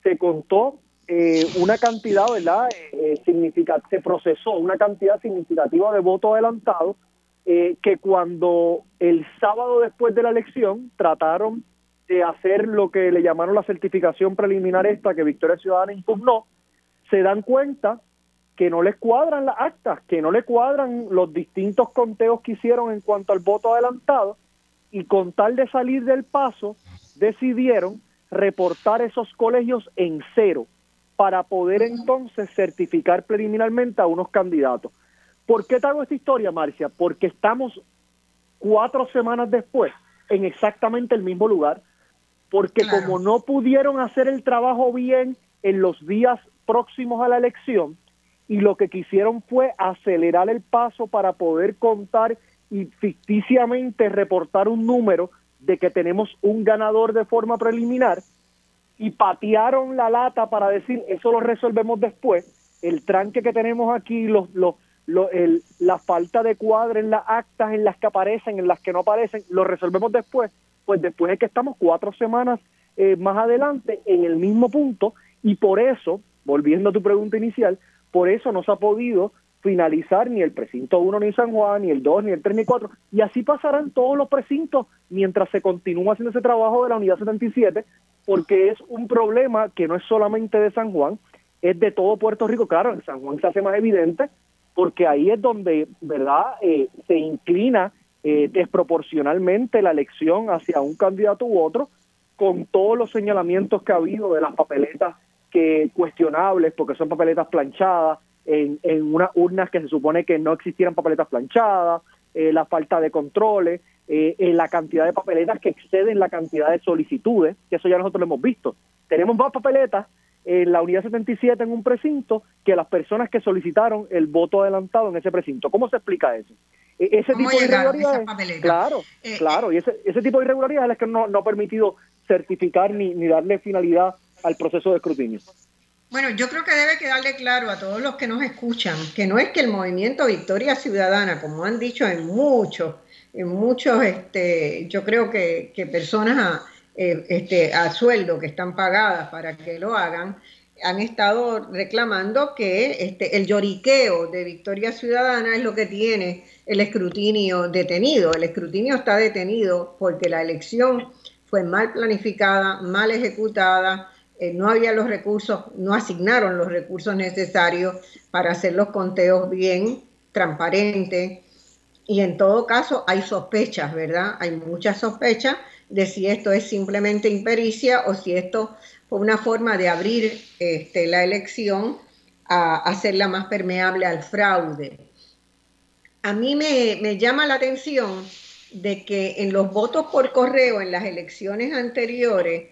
se contó eh, una cantidad, ¿verdad? Eh, se procesó una cantidad significativa de votos adelantados eh, que cuando el sábado después de la elección trataron de hacer lo que le llamaron la certificación preliminar esta que Victoria Ciudadana impugnó, se dan cuenta que no les cuadran las actas, que no le cuadran los distintos conteos que hicieron en cuanto al voto adelantado y con tal de salir del paso decidieron reportar esos colegios en cero para poder entonces certificar preliminarmente a unos candidatos. ¿Por qué te hago esta historia, Marcia? Porque estamos cuatro semanas después en exactamente el mismo lugar, porque como no pudieron hacer el trabajo bien en los días próximos a la elección, y lo que quisieron fue acelerar el paso para poder contar y ficticiamente reportar un número de que tenemos un ganador de forma preliminar, y patearon la lata para decir eso lo resolvemos después, el tranque que tenemos aquí, los, los, el, la falta de cuadro en las actas, en las que aparecen, en las que no aparecen, lo resolvemos después, pues después es que estamos cuatro semanas eh, más adelante en el mismo punto y por eso, volviendo a tu pregunta inicial, por eso no se ha podido finalizar ni el precinto 1 ni San Juan, ni el 2, ni el 3, ni el 4, y así pasarán todos los precintos mientras se continúa haciendo ese trabajo de la unidad 77, porque es un problema que no es solamente de San Juan, es de todo Puerto Rico. Claro, en San Juan se hace más evidente porque ahí es donde, ¿verdad?, eh, se inclina eh, desproporcionalmente la elección hacia un candidato u otro, con todos los señalamientos que ha habido de las papeletas que cuestionables, porque son papeletas planchadas, en, en unas urnas que se supone que no existieran papeletas planchadas, eh, la falta de controles, eh, en la cantidad de papeletas que exceden la cantidad de solicitudes, que eso ya nosotros lo hemos visto. Tenemos más papeletas en la unidad 77 en un precinto que las personas que solicitaron el voto adelantado en ese precinto. ¿Cómo se explica eso? E, ese tipo de irregularidades, claro, eh, claro, y ese, ese tipo de irregularidades es que no, no ha permitido certificar ni, ni darle finalidad al proceso de escrutinio. Bueno, yo creo que debe quedarle claro a todos los que nos escuchan que no es que el movimiento Victoria Ciudadana, como han dicho en muchos en muchos, este, yo creo que, personas a, eh, este, a sueldo que están pagadas para que lo hagan, han estado reclamando que este, el lloriqueo de Victoria Ciudadana es lo que tiene el escrutinio detenido. El escrutinio está detenido porque la elección fue mal planificada, mal ejecutada, eh, no había los recursos, no asignaron los recursos necesarios para hacer los conteos bien, transparentes, y en todo caso hay sospechas, ¿verdad? Hay muchas sospechas de si esto es simplemente impericia o si esto fue una forma de abrir este, la elección a hacerla más permeable al fraude. A mí me, me llama la atención de que en los votos por correo en las elecciones anteriores,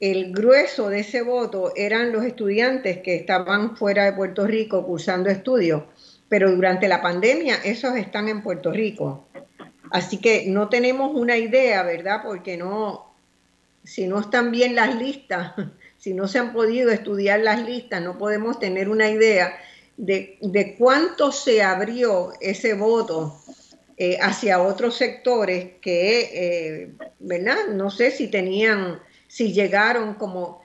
el grueso de ese voto eran los estudiantes que estaban fuera de Puerto Rico cursando estudios pero durante la pandemia esos están en Puerto Rico. Así que no tenemos una idea, ¿verdad? Porque no si no están bien las listas, si no se han podido estudiar las listas, no podemos tener una idea de, de cuánto se abrió ese voto eh, hacia otros sectores que, eh, ¿verdad? No sé si tenían, si llegaron como,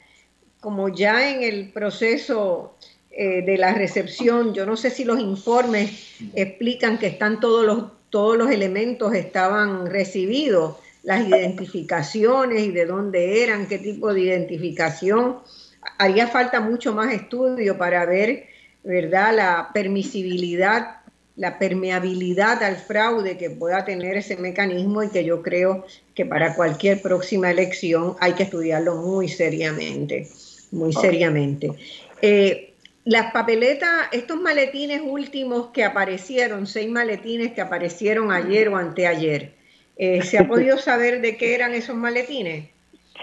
como ya en el proceso eh, de la recepción, yo no sé si los informes explican que están todos los, todos los elementos estaban recibidos, las identificaciones y de dónde eran, qué tipo de identificación. Haría falta mucho más estudio para ver, ¿verdad?, la permisibilidad la permeabilidad al fraude que pueda tener ese mecanismo y que yo creo que para cualquier próxima elección hay que estudiarlo muy seriamente, muy seriamente. Eh, las papeletas, estos maletines últimos que aparecieron, seis maletines que aparecieron ayer o anteayer, eh, ¿se ha podido saber de qué eran esos maletines?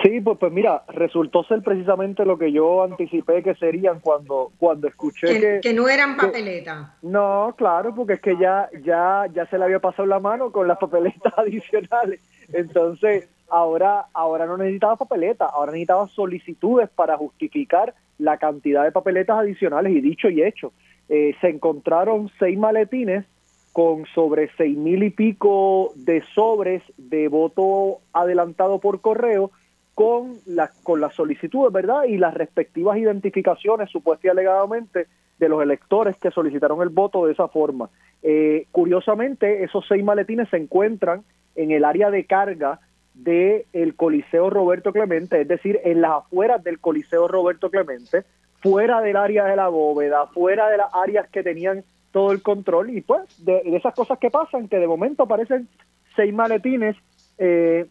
Sí, pues, pues mira, resultó ser precisamente lo que yo anticipé que serían cuando cuando escuché que, que, no eran papeletas. No, claro, porque es que ya ya ya se le había pasado la mano con las papeletas adicionales. Entonces, ahora ahora no necesitaba papeletas, ahora necesitaba solicitudes para justificar la cantidad de papeletas adicionales y dicho y hecho. Eh, se encontraron seis maletines con sobre seis mil y pico de sobres de voto adelantado por correo con, la, con las solicitudes, ¿verdad? Y las respectivas identificaciones, supuestamente y alegadamente, de los electores que solicitaron el voto de esa forma. Eh, curiosamente, esos seis maletines se encuentran en el área de carga del el Coliseo Roberto Clemente, es decir, en las afueras del Coliseo Roberto Clemente, fuera del área de la bóveda, fuera de las áreas que tenían todo el control, y pues de, esas cosas que pasan, que de momento aparecen seis maletines eh,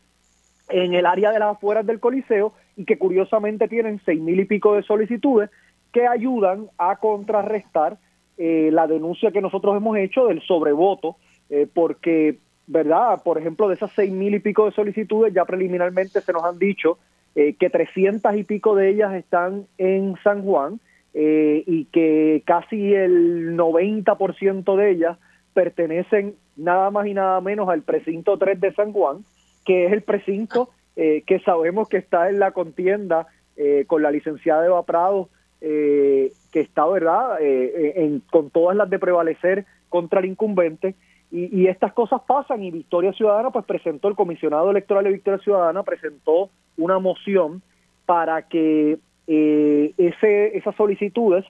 en el área de las afueras del Coliseo y que curiosamente tienen seis mil y pico de solicitudes que ayudan a contrarrestar eh, la denuncia que nosotros hemos hecho del sobrevoto, eh, porque, ¿verdad? Por ejemplo, de esas seis mil y pico de solicitudes, ya preliminarmente se nos han dicho eh, que trescientas y pico de ellas están en San Juan y que casi el 90% de ellas pertenecen nada más y nada menos al precinto 3 de San Juan, que es el precinto eh, que sabemos que está en la contienda eh, con la licenciada Eva Prado, eh, que está, ¿verdad?, en, con todas las de prevalecer contra el incumbente. Y, estas cosas pasan y Victoria Ciudadana pues presentó, el comisionado electoral de Victoria Ciudadana presentó una moción para que ese, esas solicitudes,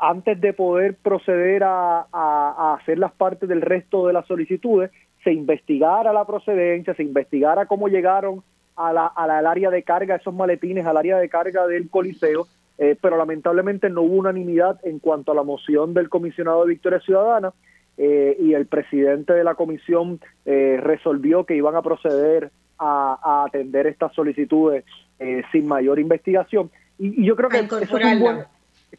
antes de poder proceder a, a hacer las partes del resto de las solicitudes, se investigara la procedencia, se investigara cómo llegaron a la, al área de carga esos maletines, al área de carga del Coliseo, eh, pero lamentablemente no hubo unanimidad en cuanto a la moción del comisionado de Victoria Ciudadana eh, y el presidente de la comisión eh, resolvió que iban a proceder a, atender estas solicitudes sin mayor investigación. Y, yo creo que eso es un buen,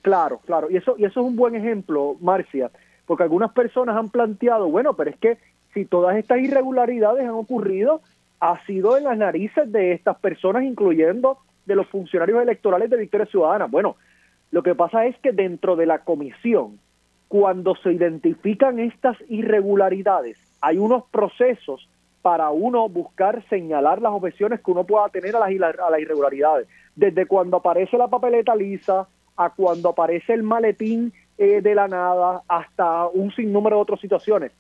claro, claro, y eso y eso es un buen ejemplo, Marcia, porque algunas personas han planteado, bueno, pero es que si todas estas irregularidades han ocurrido, ha sido en las narices de estas personas, incluyendo de los funcionarios electorales de Victoria Ciudadana. Bueno, lo que pasa es que dentro de la comisión, cuando se identifican estas irregularidades, hay unos procesos para uno buscar señalar las objeciones que uno pueda tener a las, a las irregularidades. Desde cuando aparece la papeleta lisa, a cuando aparece el maletín eh, de la nada, hasta un sinnúmero de otras situaciones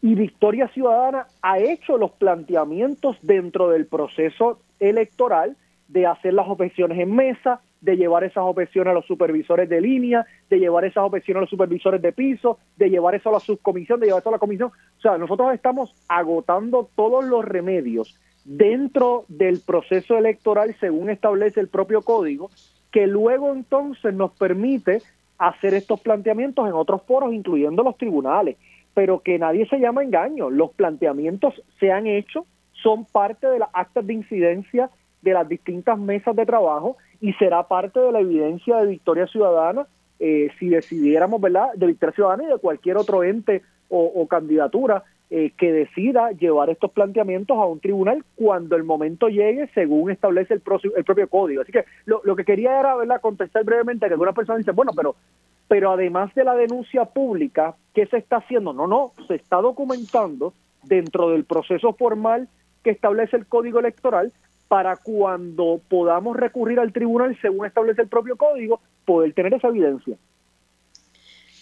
y Victoria Ciudadana ha hecho los planteamientos dentro del proceso electoral de hacer las objeciones en mesa, de llevar esas objeciones a los supervisores de línea, de llevar esas objeciones a los supervisores de piso, de llevar eso a la subcomisión, de llevar eso a la comisión. O sea, nosotros estamos agotando todos los remedios dentro del proceso electoral según establece el propio código, que luego entonces nos permite hacer estos planteamientos en otros foros, incluyendo los tribunales pero que nadie se llama engaño. Los planteamientos se han hecho, son parte de las actas de incidencia de las distintas mesas de trabajo y será parte de la evidencia de Victoria Ciudadana eh, si decidiéramos, ¿verdad?, de Victoria Ciudadana y de cualquier otro ente o, candidatura eh, que decida llevar estos planteamientos a un tribunal cuando el momento llegue según establece el, el propio código. Así que lo, lo que quería era, ¿verdad?, contestar brevemente que algunas personas dicen, bueno, pero pero además de la denuncia pública, ¿qué se está haciendo? No, no, se está documentando dentro del proceso formal que establece el Código Electoral para cuando podamos recurrir al tribunal, según establece el propio código, poder tener esa evidencia.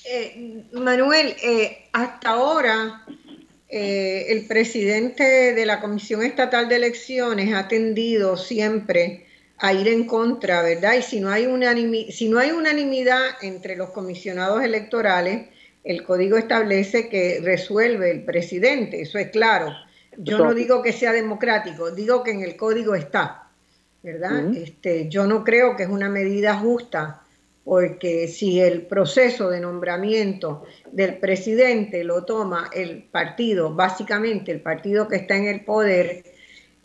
Eh, Manuel, eh, hasta ahora eh, el presidente de la Comisión Estatal de Elecciones ha tendido siempre a ir en contra, ¿verdad? Y si no hay, si no hay unanimidad entre los comisionados electorales, el código establece que resuelve el presidente, eso es claro. Yo no digo que sea democrático, digo que en el código está, ¿verdad? este, yo no creo que es una medida justa porque si el proceso de nombramiento del presidente lo toma el partido, básicamente el partido que está en el poder,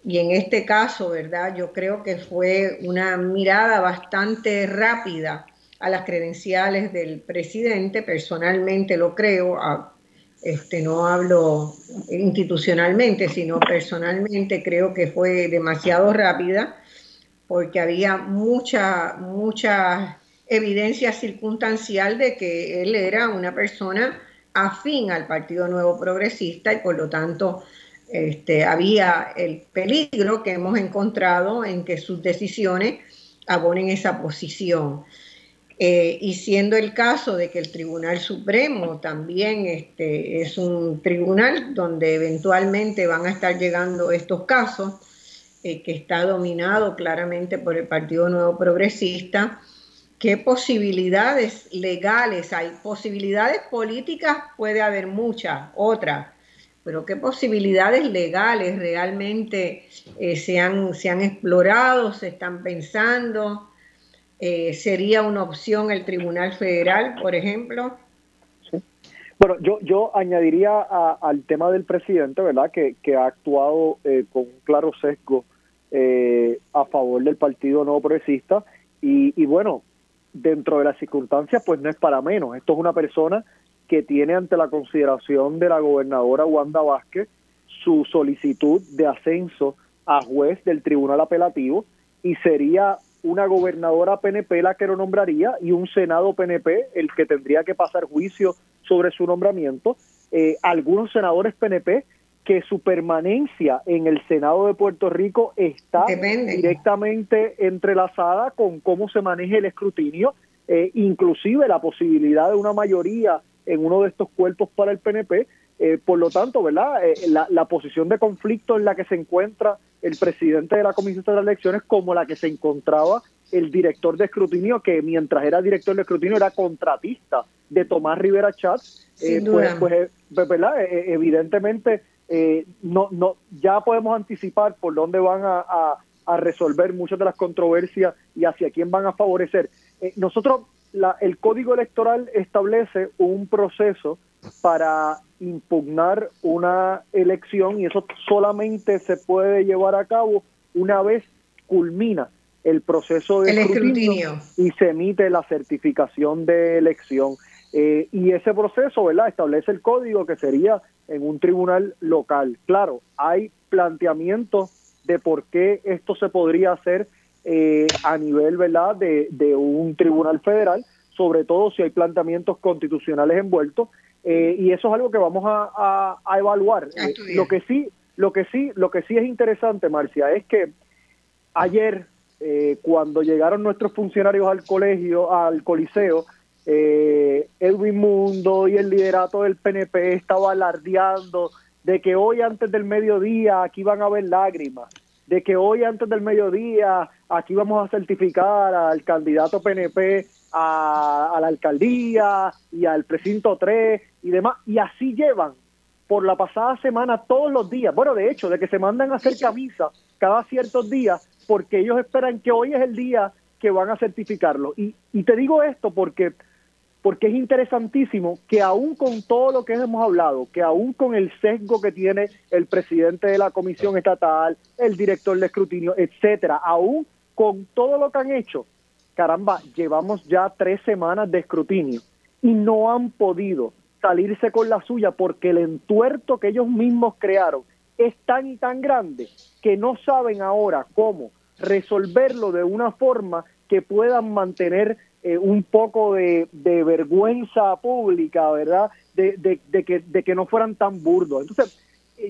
y en este caso, ¿verdad? Yo creo que fue una mirada bastante rápida a las credenciales del presidente, personalmente lo creo, este, no hablo institucionalmente, sino personalmente creo que fue demasiado rápida porque había mucha, mucha evidencia circunstancial de que él era una persona afín al Partido Nuevo Progresista y por lo tanto este, había el peligro que hemos encontrado en que sus decisiones abonen esa posición. Eh, y siendo el caso de que el Tribunal Supremo también este, es un tribunal donde eventualmente van a estar llegando estos casos, eh, que está dominado claramente por el Partido Nuevo Progresista, ¿Qué posibilidades legales hay? Posibilidades políticas puede haber muchas, otras, pero ¿qué posibilidades legales realmente eh, se, han, se, han, explorado, se están pensando? Eh, ¿Sería una opción el Tribunal Federal, por ejemplo? Bueno, yo, yo añadiría al tema del presidente, ¿verdad? Que, ha actuado eh, con un claro sesgo a favor del Partido Nuevo Progresista. Y, y bueno, dentro de las circunstancias, pues no es para menos. Esto es una persona que tiene ante la consideración de la gobernadora Wanda Vázquez su solicitud de ascenso a juez del tribunal apelativo y sería una gobernadora PNP la que lo nombraría y un senado PNP el que tendría que pasar juicio sobre su nombramiento. Eh, algunos senadores PNP que su permanencia en el Senado de Puerto Rico está directamente entrelazada con cómo se maneja el escrutinio, eh, inclusive la posibilidad de una mayoría en uno de estos cuerpos para el PNP. Eh, por lo tanto, ¿verdad? Eh, la, la, posición de conflicto en la que se encuentra el presidente de la Comisión de las Elecciones como la que se encontraba el director de escrutinio, que mientras era director de escrutinio era contratista de Tomás Rivera Chats, pues, pues, pues, ¿verdad? evidentemente eh, no, no, ya podemos anticipar por dónde van a, resolver muchas de las controversias y hacia quién van a favorecer. Eh, nosotros, la, el Código Electoral establece un proceso para impugnar una elección y eso solamente se puede llevar a cabo una vez culmina el proceso de escrutinio, y se emite la certificación de elección. Eh, y ese proceso, ¿verdad? Establece el código que sería en un tribunal local. Claro, hay planteamientos de por qué esto se podría hacer eh, a nivel, ¿verdad?, de, un tribunal federal, sobre todo si hay planteamientos constitucionales envueltos, eh, y eso es algo que vamos a, evaluar. lo que sí, lo que sí, lo que sí es interesante, Marcia, es que ayer, cuando llegaron nuestros funcionarios al colegio, al coliseo, eh, Edwin Mundo y el liderato del PNP estaba alardeando de que hoy antes del mediodía aquí van a haber lágrimas, de que hoy antes del mediodía aquí vamos a certificar al candidato PNP a, la alcaldía y al precinto 3 y demás, y así llevan por la pasada semana todos los días, bueno, de hecho, de que se mandan a hacer camisas cada ciertos días, porque ellos esperan que hoy es el día que van a certificarlo. Y, y te digo esto porque porque es interesantísimo que aún con todo lo que hemos hablado, que aún con el sesgo que tiene el presidente de la comisión estatal, el director de escrutinio, etcétera, aún con todo lo que han hecho, caramba, llevamos ya tres semanas de escrutinio y no han podido salirse con la suya porque el entuerto que ellos mismos crearon es tan y tan grande que no saben ahora cómo resolverlo de una forma que puedan mantener eh, un poco de, vergüenza pública, ¿verdad? De, que, de que no fueran tan burdos. Entonces,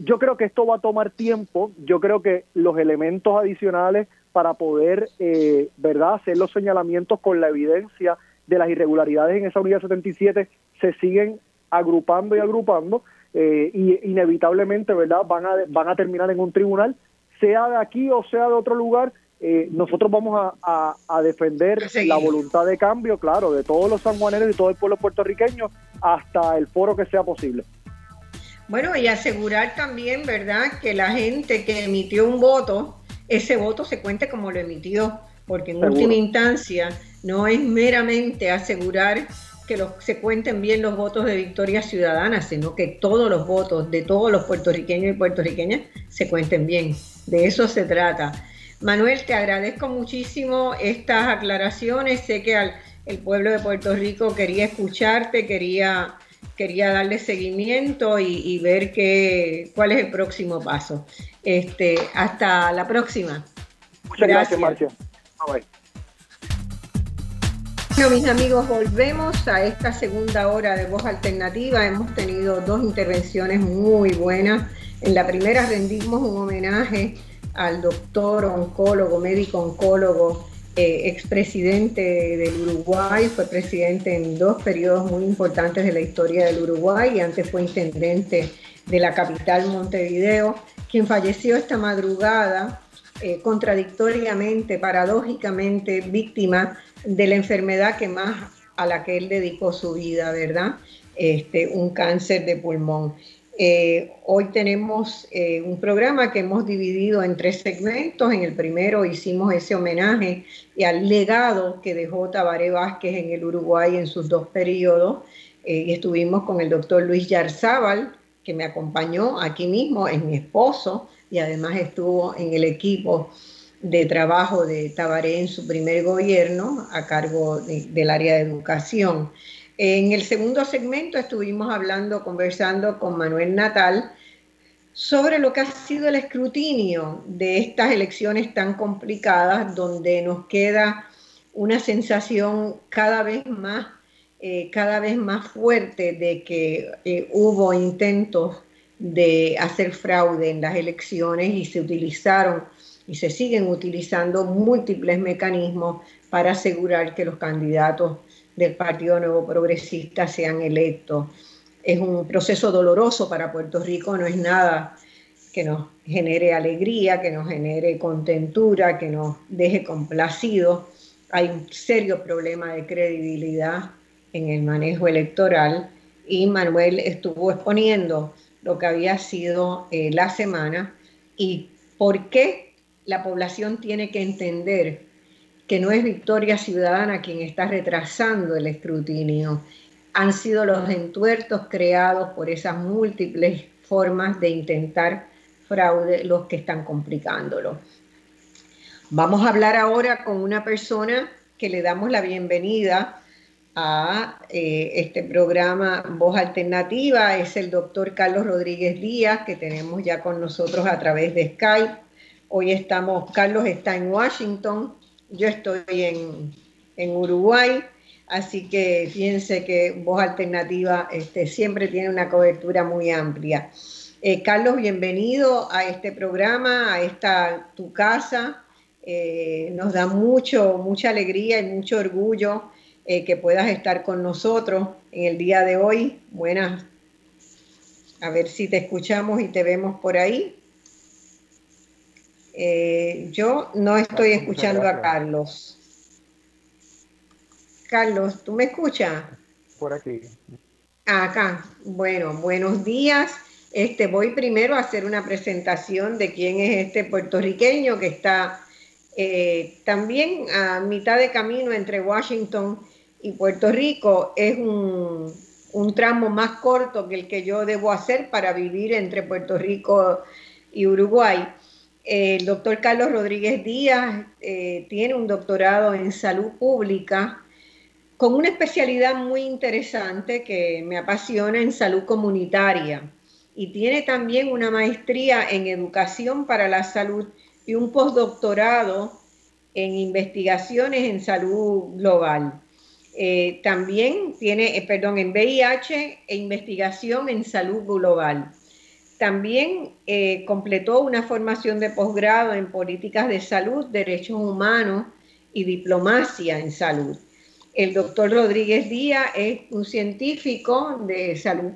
yo creo que esto va a tomar tiempo, yo creo que los elementos adicionales para poder, eh, ¿verdad?, hacer los señalamientos con la evidencia de las irregularidades en esa unidad 77 se siguen agrupando y agrupando eh, y inevitablemente, ¿verdad?, van a, van a terminar en un tribunal, sea de aquí o sea de otro lugar, eh, nosotros vamos a, a, defender la voluntad de cambio, claro, de todos los sanjuaneros y todo el pueblo puertorriqueño hasta el foro que sea posible. Bueno, y asegurar también, ¿verdad?, que la gente que emitió un voto, ese voto se cuente como lo emitió, porque en última instancia no es meramente asegurar que los, se cuenten bien los votos de Victoria Ciudadana, sino que todos los votos de todos los puertorriqueños y puertorriqueñas se cuenten bien. De eso se trata. Manuel, te agradezco muchísimo estas aclaraciones. Sé que el pueblo de Puerto Rico quería escucharte, quería, quería darle seguimiento y, ver qué, cuál es el próximo paso. Este, hasta la próxima. Muchas gracias, Marcia. Bueno, mis amigos, volvemos a esta segunda hora de Voz Alternativa. Hemos tenido dos intervenciones muy buenas. En la primera rendimos un homenaje al doctor oncólogo, médico oncólogo, eh, expresidente del Uruguay, fue presidente en dos periodos muy importantes de la historia del Uruguay y antes fue intendente de la capital Montevideo, quien falleció esta madrugada eh, contradictoriamente, paradójicamente, víctima de la enfermedad que más a la que él dedicó su vida, ¿verdad? Este, un cáncer de pulmón. Eh, hoy tenemos eh, un programa que hemos dividido en tres segmentos. En el primero hicimos ese homenaje al legado que dejó Tabaré Vázquez en el Uruguay en sus dos periodos. y estuvimos con el doctor Luis Yarzábal, que me acompañó aquí mismo, es mi esposo, y además estuvo en el equipo de trabajo de Tabaré en su primer gobierno a cargo del área de educación. En el segundo segmento estuvimos hablando, conversando con Manuel Natal sobre lo que ha sido el escrutinio de estas elecciones tan complicadas, donde nos queda una sensación cada vez más, eh, cada vez más fuerte de que eh, hubo intentos de hacer fraude en las elecciones y se utilizaron y se siguen utilizando múltiples mecanismos para asegurar que los candidatos del Partido Nuevo Progresista sean electos. Es un proceso doloroso para Puerto Rico, no es nada que nos genere alegría, que nos genere contentura, que nos deje complacidos. Hay un serio problema de credibilidad en el manejo electoral y Manuel estuvo exponiendo lo que había sido eh, la semana y por qué la población tiene que entender que no es Victoria Ciudadana quien está retrasando el escrutinio. Han sido los entuertos creados por esas múltiples formas de intentar fraude los que están complicándolo. Vamos a hablar ahora con una persona que le damos la bienvenida a eh, este programa Voz Alternativa es el doctor Carlos Rodríguez Díaz, que tenemos ya con nosotros a través de Skype. Hoy estamos, Carlos está en Washington, yo estoy en, Uruguay, así que fíjense que Voz Alternativa este, siempre tiene una cobertura muy amplia. Eh, Carlos, bienvenido a este programa, a esta tu casa. Eh, nos da mucho, mucha alegría y mucho orgullo eh, que puedas estar con nosotros en el día de hoy. Buenas, a ver si te escuchamos y te vemos por ahí. Eh, yo no estoy escuchando a Carlos. Carlos, ¿tú me escuchas? Por aquí. Acá. Bueno, buenos días. Este, voy primero a hacer una presentación de quién es este puertorriqueño que está eh, también a mitad de camino entre Washington y Puerto Rico es un, tramo más corto que el que yo debo hacer para vivir entre Puerto Rico y Uruguay. El doctor Carlos Rodríguez Díaz eh, tiene un doctorado en salud pública con una especialidad muy interesante que me apasiona en salud comunitaria y tiene también una maestría en educación para la salud y un postdoctorado en investigaciones en salud global. Eh, también tiene, eh, perdón, en VIH e investigación en salud global. También eh, completó una formación de posgrado en políticas de salud, derechos humanos y diplomacia en salud. El doctor Rodríguez Díaz es un científico de salud,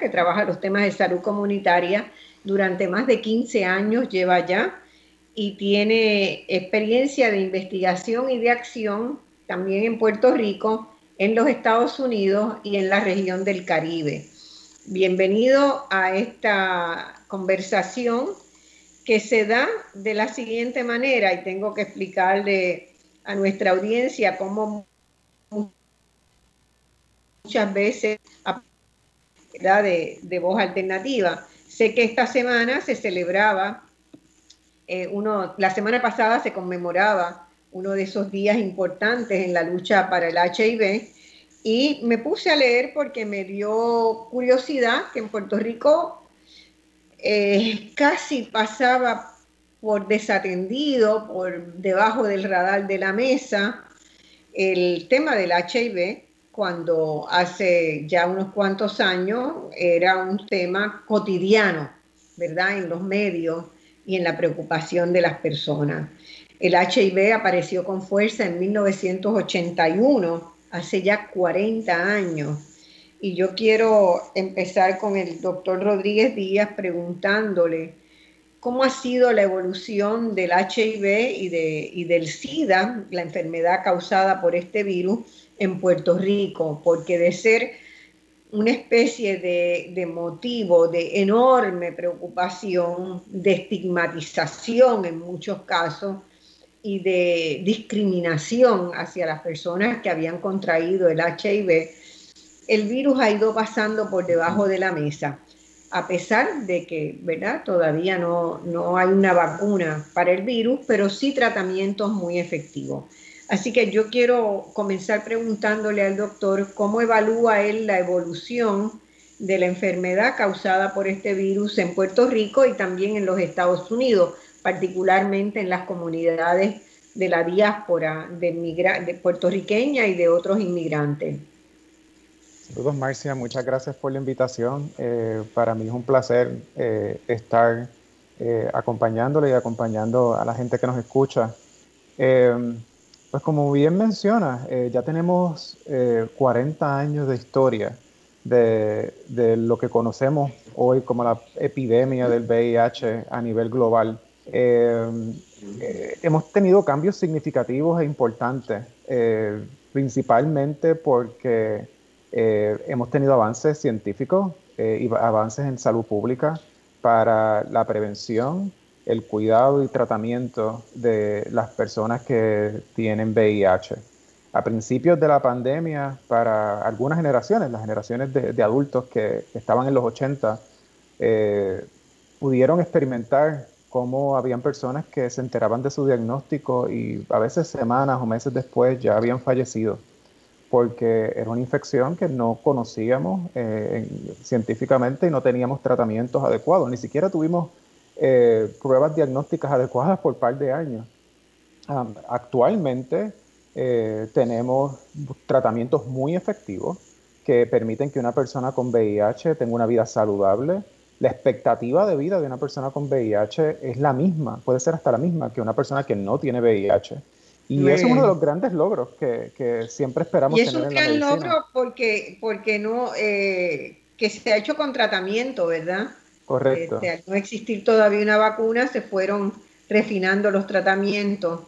que trabaja los temas de salud comunitaria durante más de 15 años, lleva ya, y tiene experiencia de investigación y de acción también en Puerto Rico, en los Estados Unidos y en la región del Caribe. Bienvenido a esta conversación que se da de la siguiente manera y tengo que explicarle a nuestra audiencia cómo muchas veces de, de voz alternativa. Sé que esta semana se celebraba, eh, uno, la semana pasada se conmemoraba uno de esos días importantes en la lucha para el HIV y me puse a leer porque me dio curiosidad que en Puerto Rico eh, casi pasaba por desatendido, por debajo del radar de la mesa, el tema del HIV cuando hace ya unos cuantos años era un tema cotidiano, ¿verdad? En los medios y en la preocupación de las personas. El HIV apareció con fuerza en 1981, hace ya 40 años. Y yo quiero empezar con el doctor Rodríguez Díaz preguntándole cómo ha sido la evolución del HIV y, de, y del SIDA, la enfermedad causada por este virus, en Puerto Rico, porque de ser una especie de, motivo de enorme preocupación, de estigmatización en muchos casos y de discriminación hacia las personas que habían contraído el HIV, el virus ha ido pasando por debajo de la mesa, a pesar de que ¿verdad? todavía no, no hay una vacuna para el virus, pero sí tratamientos muy efectivos. Así que yo quiero comenzar preguntándole al doctor cómo evalúa él la evolución de la enfermedad causada por este virus en Puerto Rico y también en los Estados Unidos, particularmente en las comunidades de la diáspora de, puertorriqueña y de otros inmigrantes. Saludos Marcia, muchas gracias por la invitación. Eh, para mí es un placer eh, estar eh, acompañándole y acompañando a la gente que nos escucha. Pues como bien menciona, eh, ya tenemos 40 eh, años de historia de, lo que conocemos hoy como la epidemia del VIH a nivel global. Eh, hemos tenido cambios significativos e importantes, principalmente porque hemos tenido avances científicos y avances en salud pública para la prevención el cuidado y tratamiento de las personas que tienen VIH. A principios de la pandemia, para algunas generaciones, las generaciones de, adultos que estaban en los 80, eh, pudieron experimentar cómo habían personas que se enteraban de su diagnóstico y a veces semanas o meses después ya habían fallecido porque era una infección que no conocíamos eh, científicamente y no teníamos tratamientos adecuados. Ni siquiera tuvimos eh, pruebas diagnósticas adecuadas por par de años. actualmente eh, tenemos tratamientos muy efectivos que permiten que una persona con VIH tenga una vida saludable. La expectativa de vida de una persona con VIH es la misma, puede ser hasta la misma que una persona que no tiene VIH. Y es uno de los grandes logros que, que siempre esperamos. Y es un gran logro porque, porque no, eh, que se ha hecho con tratamiento, ¿verdad? Correcto. Este, al no existir todavía una vacuna, se fueron refinando los tratamientos.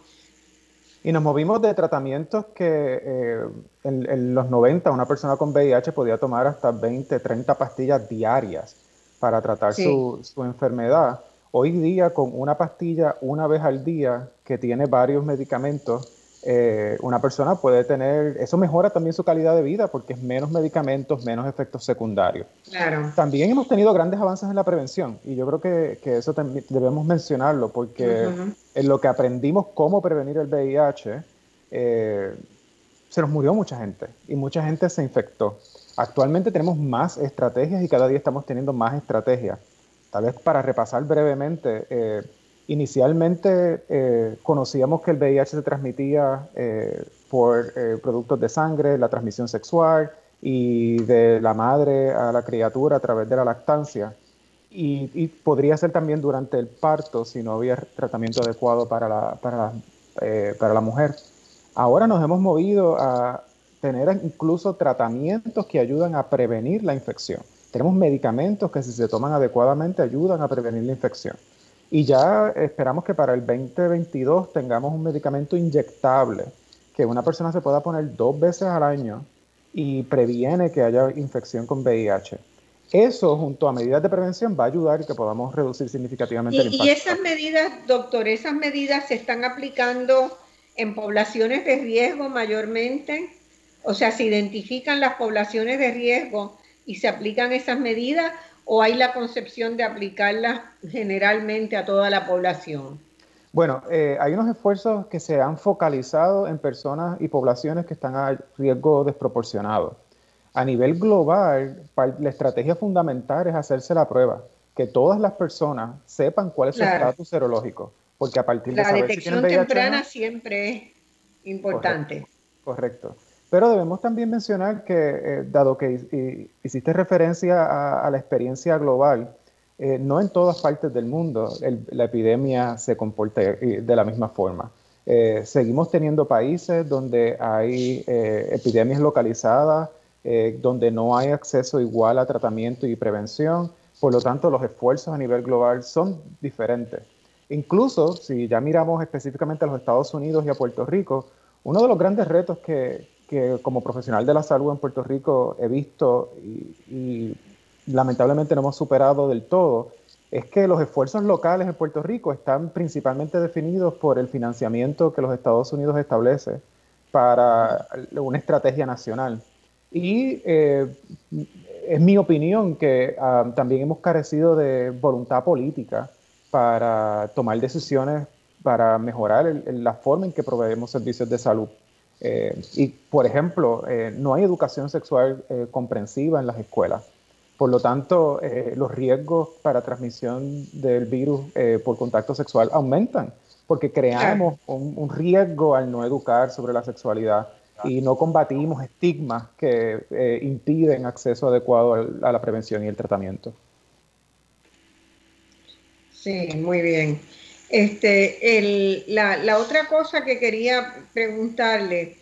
Y nos movimos de tratamientos que eh, en, los 90 una persona con VIH podía tomar hasta 20, 30 pastillas diarias para tratar su, su enfermedad. Hoy día con una pastilla una vez al día que tiene varios medicamentos, eh, una persona puede tener, eso mejora también su calidad de vida porque es menos medicamentos, menos efectos secundarios. Claro. También hemos tenido grandes avances en la prevención y yo creo que, que eso también debemos mencionarlo porque en lo que aprendimos cómo prevenir el VIH, eh, se nos murió mucha gente y mucha gente se infectó. Actualmente tenemos más estrategias y cada día estamos teniendo más estrategias. Tal vez para repasar brevemente, eh, Inicialmente eh, conocíamos que el VIH se transmitía eh, por productos de sangre, la transmisión sexual y de la madre a la criatura a través de la lactancia. y, podría ser también durante el parto si no había tratamiento adecuado para la, para la mujer. Ahora nos hemos movido a tener incluso tratamientos que ayudan a prevenir la infección. Tenemos medicamentos que si se toman adecuadamente ayudan a prevenir la infección. Y ya esperamos que para el 2022 tengamos un medicamento inyectable que una persona se pueda poner dos veces al año y previene que haya infección con VIH. Eso, junto a medidas de prevención, va a ayudar y que podamos reducir significativamente el impacto. Y esas medidas, doctor, esas medidas se están aplicando en poblaciones de riesgo mayormente. O sea, se identifican las poblaciones de riesgo y se aplican esas medidas o hay la concepción de aplicarlas generalmente a toda la población? Bueno, eh, hay unos esfuerzos que se han focalizado en personas y poblaciones que están a riesgo desproporcionado. A nivel global, la estrategia fundamental es hacerse la prueba, que todas las personas sepan cuál es su estatus serológico, porque a partir de saber si tienen VIH, temprana siempre es importante. correcto. Pero debemos también mencionar que, eh, dado que hiciste referencia a, la experiencia global, eh, no en todas partes del mundo la epidemia se comporta eh, de la misma forma. seguimos teniendo países donde hay epidemias localizadas, donde no hay acceso igual a tratamiento y prevención, por lo tanto los esfuerzos a nivel global son diferentes. Incluso si ya miramos específicamente a los Estados Unidos y a Puerto Rico, uno de los grandes retos que, que como profesional de la salud en Puerto Rico he visto y, lamentablemente no hemos superado del todo, es que los esfuerzos locales en Puerto Rico están principalmente definidos por el financiamiento que los Estados Unidos establece para una estrategia nacional. Y eh, es mi opinión que ah, también hemos carecido de voluntad política para tomar decisiones para mejorar la forma en que proveemos servicios de salud eh, y, por ejemplo, eh, no hay educación sexual eh, comprensiva en las escuelas. Por lo tanto, los riesgos para transmisión del virus por contacto sexual aumentan, porque creamos un, riesgo al no educar sobre la sexualidad y no combatimos estigmas que impiden acceso adecuado a la prevención y el tratamiento. Sí, muy bien. Este, la, otra cosa que quería preguntarle,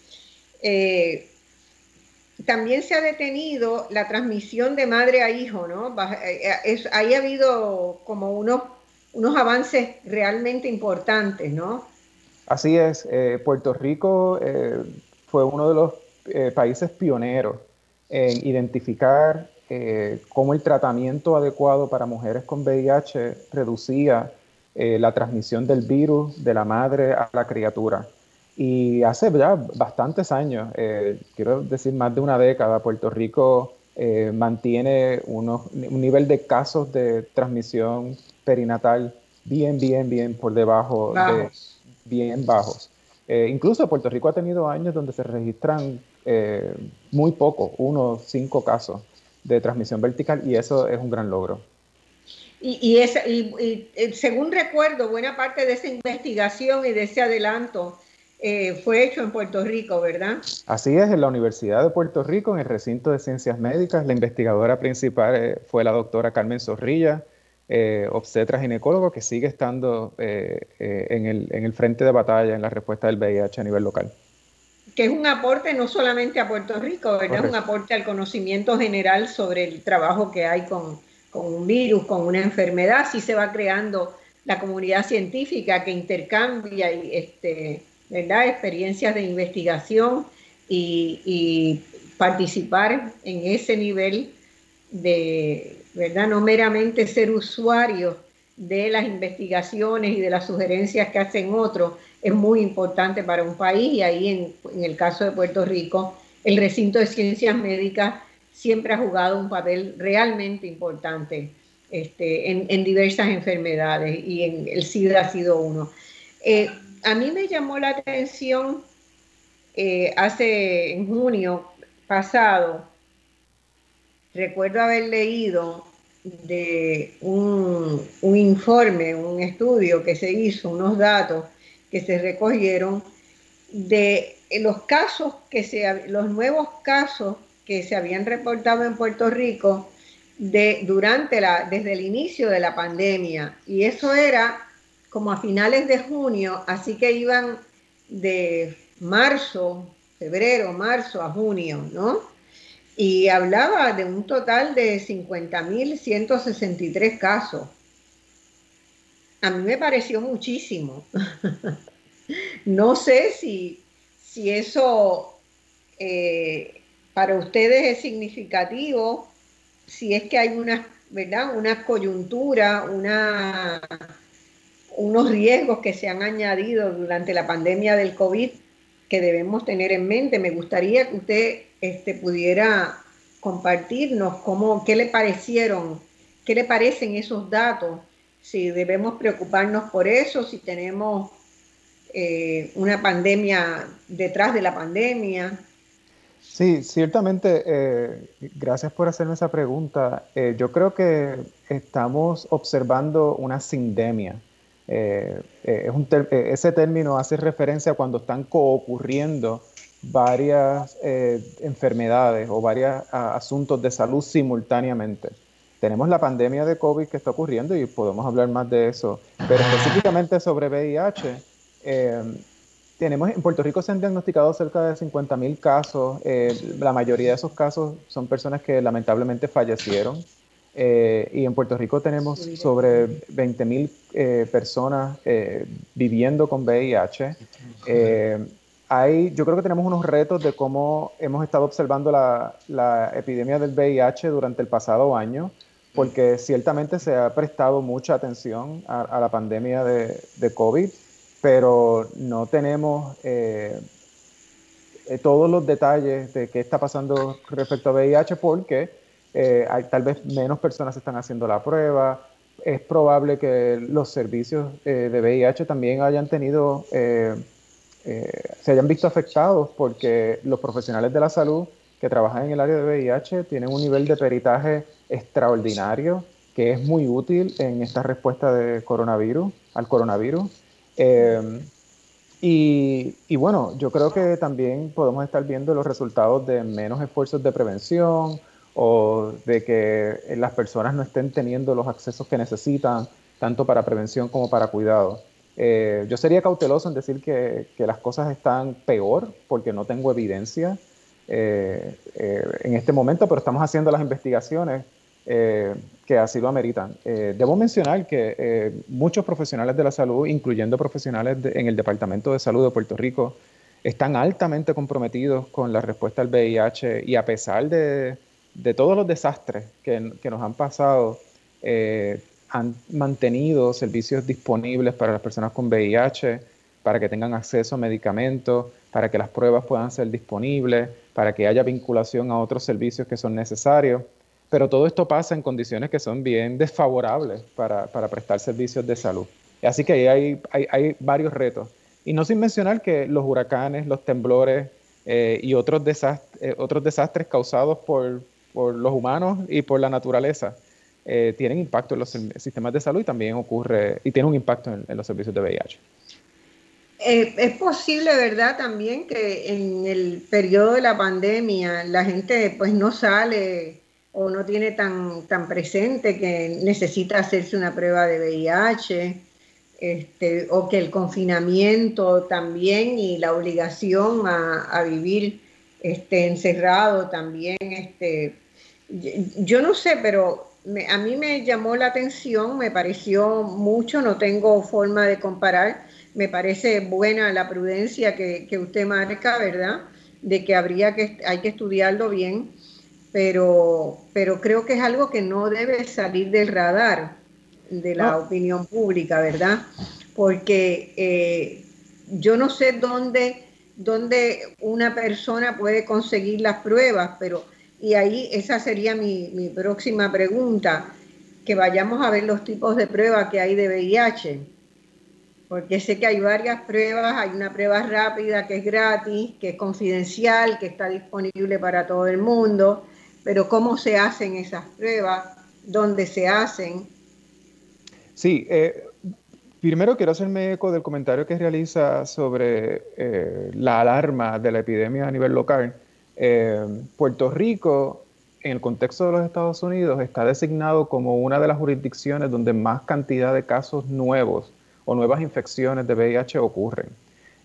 eh, también se ha detenido la transmisión de madre a hijo, ¿no? Eh, es, ahí ha habido como unos, unos avances realmente importantes, ¿no? Así es, eh, Puerto Rico fue uno de los países pioneros en identificar cómo el tratamiento adecuado para mujeres con VIH reducía eh, la transmisión del virus de la madre a la criatura. Y hace ya bastantes años, eh, quiero decir más de una década, Puerto Rico eh, mantiene un nivel de casos de transmisión perinatal bien, bien, bien por debajo de bien bajos. incluso Puerto Rico ha tenido años donde se registran muy poco, uno, cinco casos de transmisión vertical y eso es un gran logro. Y, y, según recuerdo, buena parte de esa investigación y de ese adelanto eh, fue hecho en Puerto Rico, ¿verdad? Así es, en la Universidad de Puerto Rico, en el recinto de ciencias médicas. La investigadora principal eh, fue la doctora Carmen Zorrilla, eh, obstetra ginecólogo, que sigue estando en el, en el frente de batalla en la respuesta del VIH a nivel local que es un aporte no solamente a Puerto Rico, ¿verdad? Es un aporte al conocimiento general sobre el trabajo que hay con, con un virus, con una enfermedad, sí se va creando la comunidad científica que intercambia este, ¿verdad? experiencias de investigación y, participar en ese nivel de, ¿verdad? No meramente ser usuarios de las investigaciones y de las sugerencias que hacen otros es muy importante para un país y ahí en, en el caso de Puerto Rico el recinto de ciencias médicas siempre ha jugado un papel realmente importante este, en, diversas enfermedades y en el SIDA ha sido uno. Eh, a mí me llamó la atención eh, hace en junio pasado, recuerdo haber leído de un, un, informe, un estudio que se hizo, unos datos que se recogieron de los casos que se, los nuevos casos que se habían reportado en Puerto Rico de, durante la, desde el inicio de la pandemia. Y eso era como a finales de junio, así que iban de marzo, febrero, marzo a junio, ¿no? Y hablaba de un total de 50.163 casos. A mí me pareció muchísimo. no sé si, si eso eh, para ustedes es significativo, si es que hay una, ¿verdad? Una coyuntura, unos riesgos que se han añadido durante la pandemia del COVID que debemos tener en mente. Me gustaría que usted este, pudiera compartirnos cómo, qué le parecieron, qué le parecen esos datos, si debemos preocuparnos por eso, si tenemos eh, una pandemia detrás de la pandemia. Sí, ciertamente, eh, gracias por hacerme esa pregunta. Eh, yo creo que estamos observando una sindemia. Eh, es un ese término hace referencia a cuando están coocurriendo varias enfermedades o varios asuntos de salud simultáneamente. Tenemos la pandemia de COVID que está ocurriendo y podemos hablar más de eso, pero específicamente sobre VIH tenemos, en Puerto Rico se han diagnosticado cerca de 50.000 casos. Eh, la mayoría de esos casos son personas que lamentablemente fallecieron. Eh, y en Puerto Rico tenemos sobre 20.000 eh, personas viviendo con VIH. hay, yo creo que tenemos unos retos de cómo hemos estado observando la, la epidemia del VIH durante el pasado año, porque ciertamente se ha prestado mucha atención a, a la pandemia de, de COVID pero no tenemos eh, eh, todos los detalles de qué está pasando respecto a VIH porque eh, hay, tal vez menos personas están haciendo la prueba. Es probable que los servicios de VIH también hayan tenido, se hayan visto afectados porque los profesionales de la salud que trabajan en el área de VIH tienen un nivel de peritaje extraordinario que es muy útil en esta respuesta de coronavirus, al coronavirus. Em, y, bueno, yo creo que también podemos estar viendo los resultados de menos esfuerzos de prevención o de que las personas no estén teniendo los accesos que necesitan, tanto para prevención como para cuidado. Eh, yo sería cauteloso en decir que, las cosas están peor porque no tengo evidencia eh, eh, en este momento, pero estamos haciendo las investigaciones eh, que así lo ameritan. Eh, debo mencionar que eh, muchos profesionales de la salud, incluyendo profesionales en el Departamento de Salud de Puerto Rico, están altamente comprometidos con la respuesta al VIH y a pesar de, todos los desastres que, que nos han pasado, han mantenido servicios disponibles para las personas con VIH, para que tengan acceso a medicamentos, para que las pruebas puedan ser disponibles, para que haya vinculación a otros servicios que son necesarios pero todo esto pasa en condiciones que son bien desfavorables para, prestar servicios de salud. Así que ahí hay, hay, varios retos. Y no sin mencionar que los huracanes, los temblores eh, y otros, desastres, eh, otros desastres causados por, los humanos y por la naturaleza eh, tienen impacto en los sistemas de salud y también ocurre y tiene un impacto en, en los servicios de VIH. es posible, ¿verdad? También que en el periodo de la pandemia la gente pues no sale o no tiene tan, tan presente que necesita hacerse una prueba de VIH, este, o que el confinamiento también y la obligación a, vivir este, encerrado también. Este, yo, no sé, pero a mí me llamó la atención, me pareció mucho, no tengo forma de comparar, me parece buena la prudencia que, que usted marca, ¿verdad? De que habría que, hay que estudiarlo bien pero, pero creo que es algo que no debe salir del radar de la opinión pública, ¿verdad? Porque eh, yo no sé dónde, dónde una persona puede conseguir las pruebas, pero y ahí esa sería mi, mi próxima pregunta, que vayamos a ver los tipos de pruebas que hay de VIH, porque sé que hay varias pruebas, hay una prueba rápida que es gratis, que es confidencial, que está disponible para todo el mundo, pero cómo se hacen esas pruebas, dónde se hacen. Sí, eh, primero quiero hacerme eco del comentario que realiza sobre eh, la alarma de la epidemia a nivel local. Eh, Puerto Rico en el contexto de los Estados Unidos está designado como una de las jurisdicciones donde más cantidad de casos nuevos o nuevas infecciones de VIH ocurren.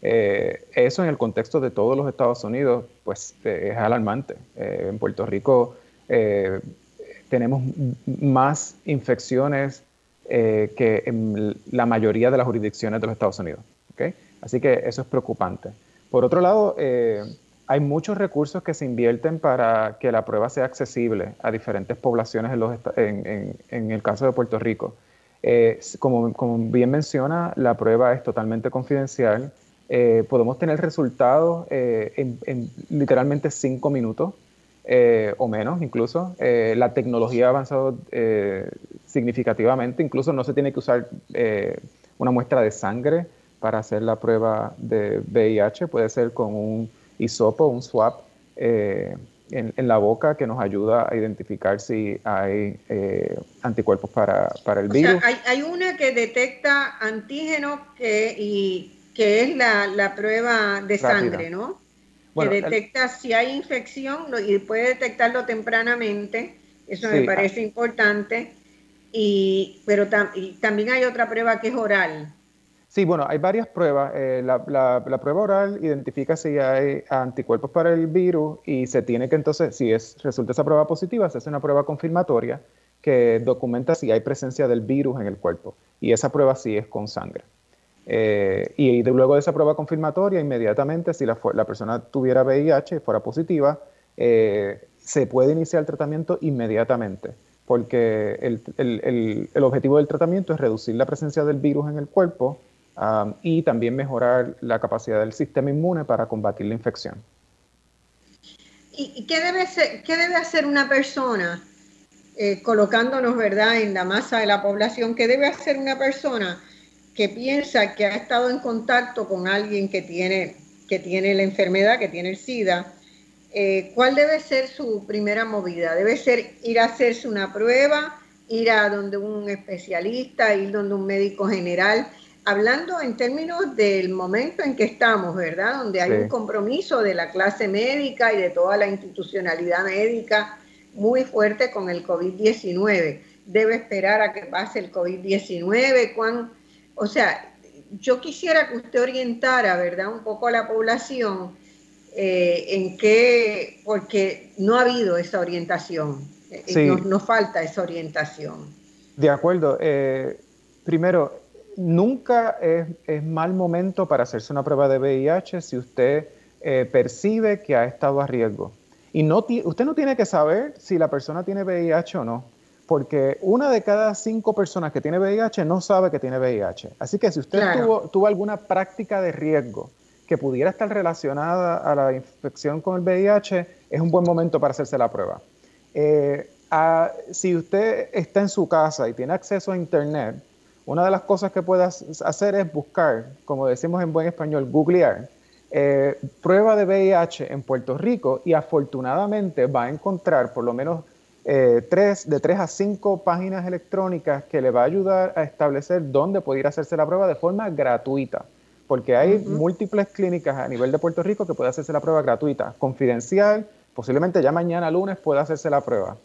Eh, eso en el contexto de todos los Estados Unidos, pues eh, es alarmante. Eh, en Puerto Rico tenemos más infecciones que en la mayoría de las jurisdicciones de los Estados Unidos. Así que eso es preocupante. Por otro lado, hay muchos recursos que se invierten para que la prueba sea accesible a diferentes poblaciones en, el caso de Puerto Rico. como, como, bien menciona, la prueba es totalmente confidencial eh, podemos tener resultados eh, en, literalmente cinco minutos eh, o menos incluso. la tecnología ha avanzado significativamente, incluso no se tiene que usar una muestra de sangre para hacer la prueba de VIH, puede ser con un hisopo, un swab. En, la boca que nos ayuda a identificar si hay anticuerpos para, para el virus. hay, hay, una que detecta antígenos que, y que es la, prueba de sangre, ¿no? que detecta si hay infección y puede detectarlo tempranamente, eso me parece importante, y, pero también hay otra prueba que es oral. Sí, bueno, hay varias pruebas. Eh, la, la, prueba oral identifica si hay anticuerpos para el virus y se tiene que entonces, si es, resulta esa prueba positiva, se hace una prueba confirmatoria que documenta si hay presencia del virus en el cuerpo. Y esa prueba sí es con sangre. Eh, y luego de esa prueba confirmatoria, inmediatamente, si la, persona tuviera VIH y fuera positiva, eh, se puede iniciar el tratamiento inmediatamente, porque el, objetivo del tratamiento es reducir la presencia del virus en el cuerpo y también mejorar la capacidad del sistema inmune para combatir la infección. ¿Y qué debe, qué debe hacer una persona, eh, colocándonos ¿verdad? en la masa de la población, qué debe hacer una persona? Que piensa que ha estado en contacto con alguien que tiene, que tiene la enfermedad, que tiene el SIDA, eh, ¿cuál debe ser su primera movida? ¿Debe ser ir a hacerse una prueba, ir a donde un especialista, ir donde un médico general? Hablando en términos del momento en que estamos, ¿verdad? Donde hay un compromiso de la clase médica y de toda la institucionalidad médica muy fuerte con el COVID-19. ¿Debe esperar a que pase el COVID-19? ¿Cuán, o sea, yo quisiera que usted orientara, ¿verdad?, un poco a la población eh, en qué, porque no ha habido esa orientación, eh, nos, falta esa orientación. De acuerdo. Eh, primero, nunca es, mal momento para hacerse una prueba de VIH si usted percibe que ha estado a riesgo. Y no usted no tiene que saber si la persona tiene VIH o no porque una de cada cinco personas que tiene VIH no sabe que tiene VIH. Así que si usted tuvo, alguna práctica de riesgo que pudiera estar relacionada a la infección con el VIH, es un buen momento para hacerse la prueba. Eh, si usted está en su casa y tiene acceso a Internet, una de las cosas que puede hacer es buscar, como decimos en buen español, googlear, eh, prueba de VIH en Puerto Rico y afortunadamente va a encontrar por lo menos eh, tres, de tres a cinco páginas electrónicas que le va a ayudar a establecer dónde puede ir a hacerse la prueba de forma gratuita, porque hay múltiples clínicas a nivel de Puerto Rico que puede hacerse la prueba gratuita, confidencial, posiblemente ya mañana lunes pueda hacerse la prueba.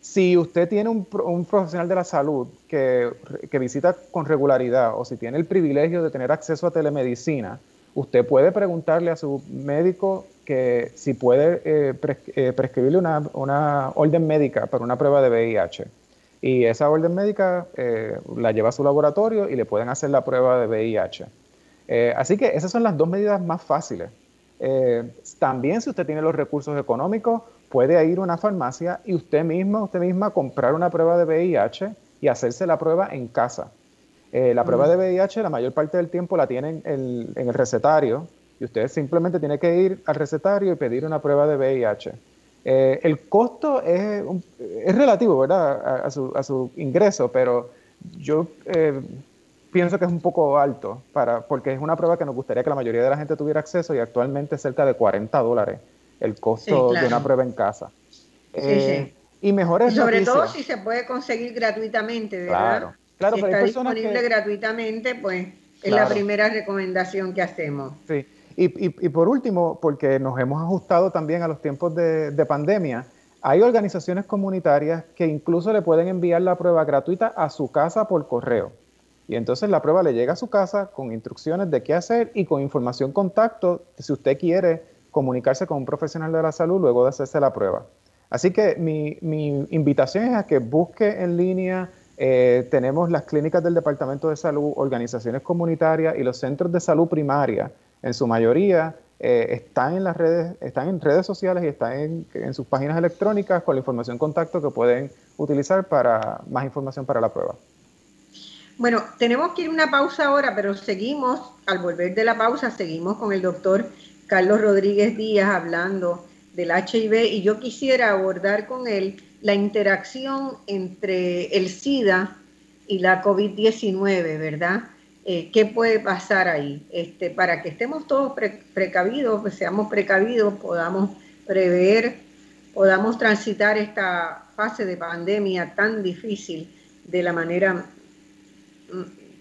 Si usted tiene un, profesional de la salud que, que visita con regularidad o si tiene el privilegio de tener acceso a telemedicina, usted puede preguntarle a su médico que si puede eh, eh, prescribirle una, orden médica para una prueba de VIH. Y esa orden médica eh, la lleva a su laboratorio y le pueden hacer la prueba de VIH. así que esas son las dos medidas más fáciles. también si usted tiene los recursos económicos, puede ir a una farmacia y usted misma, usted misma comprar una prueba de VIH y hacerse la prueba en casa. La prueba de VIH la mayor parte del tiempo la tienen en el recetario y usted simplemente tiene que ir al recetario y pedir una prueba de VIH. Eh, el costo es, es relativo, ¿verdad?, a, su, ingreso, pero yo eh, pienso que es un poco alto, para, porque es una prueba que nos gustaría que la mayoría de la gente tuviera acceso y actualmente es cerca de 40 dólares el costo de una prueba en casa. Sí, eh, Y mejores Sobre todo si se puede conseguir gratuitamente, ¿verdad? Claro, claro si pero está disponible gratuitamente, pues es la primera recomendación que hacemos. Sí. Y, por último, porque nos hemos ajustado también a los tiempos de, pandemia, Hay organizaciones comunitarias que incluso le pueden enviar la prueba gratuita a su casa por correo. Y entonces la prueba le llega a su casa con instrucciones de qué hacer y con información contacto si usted quiere comunicarse con un profesional de la salud luego de hacerse la prueba. Así que mi, invitación es a que busque en línea, eh, tenemos las clínicas del Departamento de Salud, organizaciones comunitarias y los centros de salud primaria, en su mayoría, eh, están en las redes, están en redes sociales y están en, en, sus páginas electrónicas con la información contacto que pueden utilizar para más información para la prueba. Bueno, tenemos que ir a una pausa ahora, pero seguimos, al volver de la pausa, seguimos con el doctor Carlos Rodríguez Díaz hablando del HIV y yo quisiera abordar con él la interacción entre el SIDA y la COVID-19, ¿verdad? Eh, ¿Qué puede pasar ahí? Este, para que estemos todos precavidos, que seamos precavidos, podamos prever, podamos transitar esta fase de pandemia tan difícil de la manera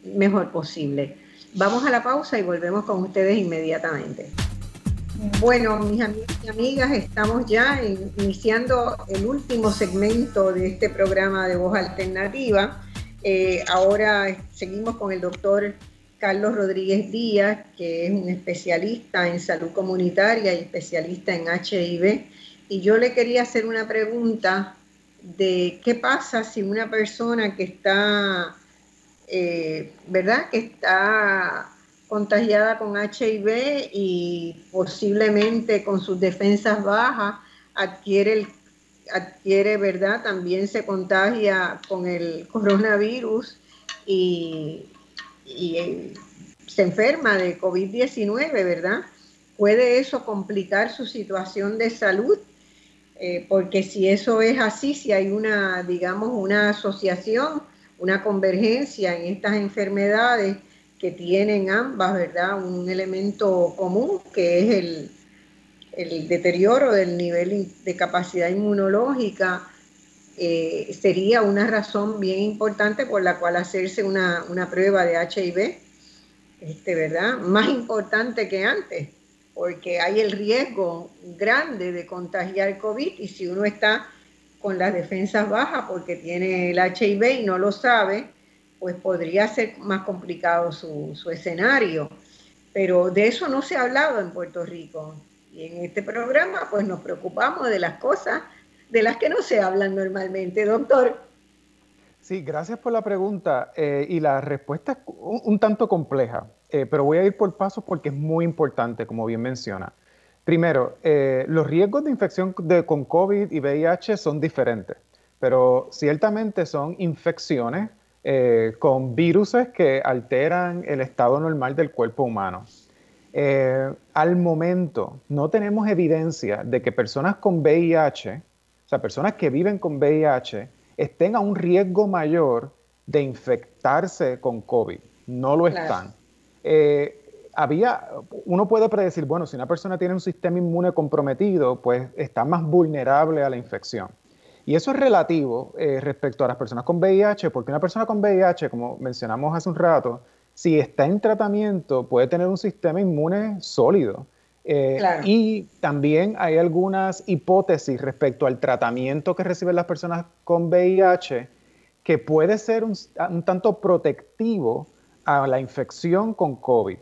mejor posible. Vamos a la pausa y volvemos con ustedes inmediatamente. Bueno, mis amigos y amigas, estamos ya iniciando el último segmento de este programa de voz alternativa. Eh, ahora seguimos con el doctor Carlos Rodríguez Díaz, que es un especialista en salud comunitaria y especialista en HIV. Y yo le quería hacer una pregunta de qué pasa si una persona que está eh, ¿verdad? Que está contagiada con HIV y posiblemente con sus defensas bajas adquiere, adquiere, ¿verdad? También se contagia con el coronavirus y, eh, se enferma de COVID-19, ¿verdad? ¿Puede eso complicar su situación de salud? Eh, porque si eso es así, si hay una, digamos, una asociación una convergencia en estas enfermedades que tienen ambas, ¿verdad? Un elemento común que es el, el deterioro del nivel de capacidad inmunológica, eh, sería una razón bien importante por la cual hacerse una, una prueba de HIV, este, ¿verdad? Más importante que antes, porque hay el riesgo grande de contagiar COVID y si uno está con las defensas bajas porque tiene el HIV y no lo sabe, pues podría ser más complicado su, escenario. Pero de eso no se ha hablado en Puerto Rico. Y en este programa pues nos preocupamos de las cosas de las que no se hablan normalmente, doctor. Sí, gracias por la pregunta. Eh, y la respuesta es un, tanto compleja, eh, pero voy a ir por pasos porque es muy importante, como bien menciona. Primero, eh, los riesgos de infección con COVID y VIH son diferentes, pero ciertamente son infecciones eh, con virus que alteran el estado normal del cuerpo humano. Eh, al momento no tenemos evidencia de que personas con VIH, o sea, personas que viven con VIH, estén a un riesgo mayor de infectarse con COVID. No lo están había, uno puede predecir, bueno, si una persona tiene un sistema inmune comprometido, pues está más vulnerable a la infección. Y eso es relativo eh, respecto a las personas con VIH, porque una persona con VIH, como mencionamos hace un rato, si está en tratamiento, puede tener un sistema inmune sólido. Eh, y también hay algunas hipótesis respecto al tratamiento que reciben las personas con VIH que puede ser un tanto protectivo a la infección con COVID.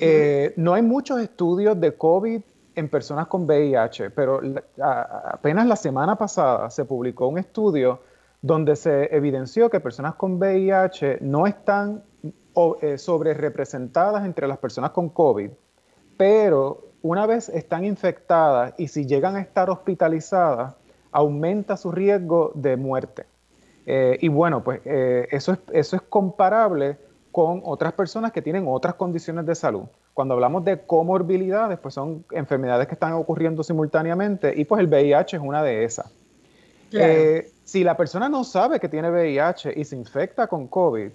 Eh, no hay muchos estudios de COVID en personas con VIH, pero apenas la semana pasada se publicó un estudio donde se evidenció que personas con VIH no están eh, sobre representadas entre las personas con COVID, pero una vez están infectadas y si llegan a estar hospitalizadas, aumenta su riesgo de muerte. Eh, y bueno, pues eso, es, eso es comparable con otras personas que tienen otras condiciones de salud. Cuando hablamos de comorbilidades, pues son enfermedades que están ocurriendo simultáneamente y pues el VIH es una de esas. Eh, si la persona no sabe que tiene VIH y se infecta con COVID,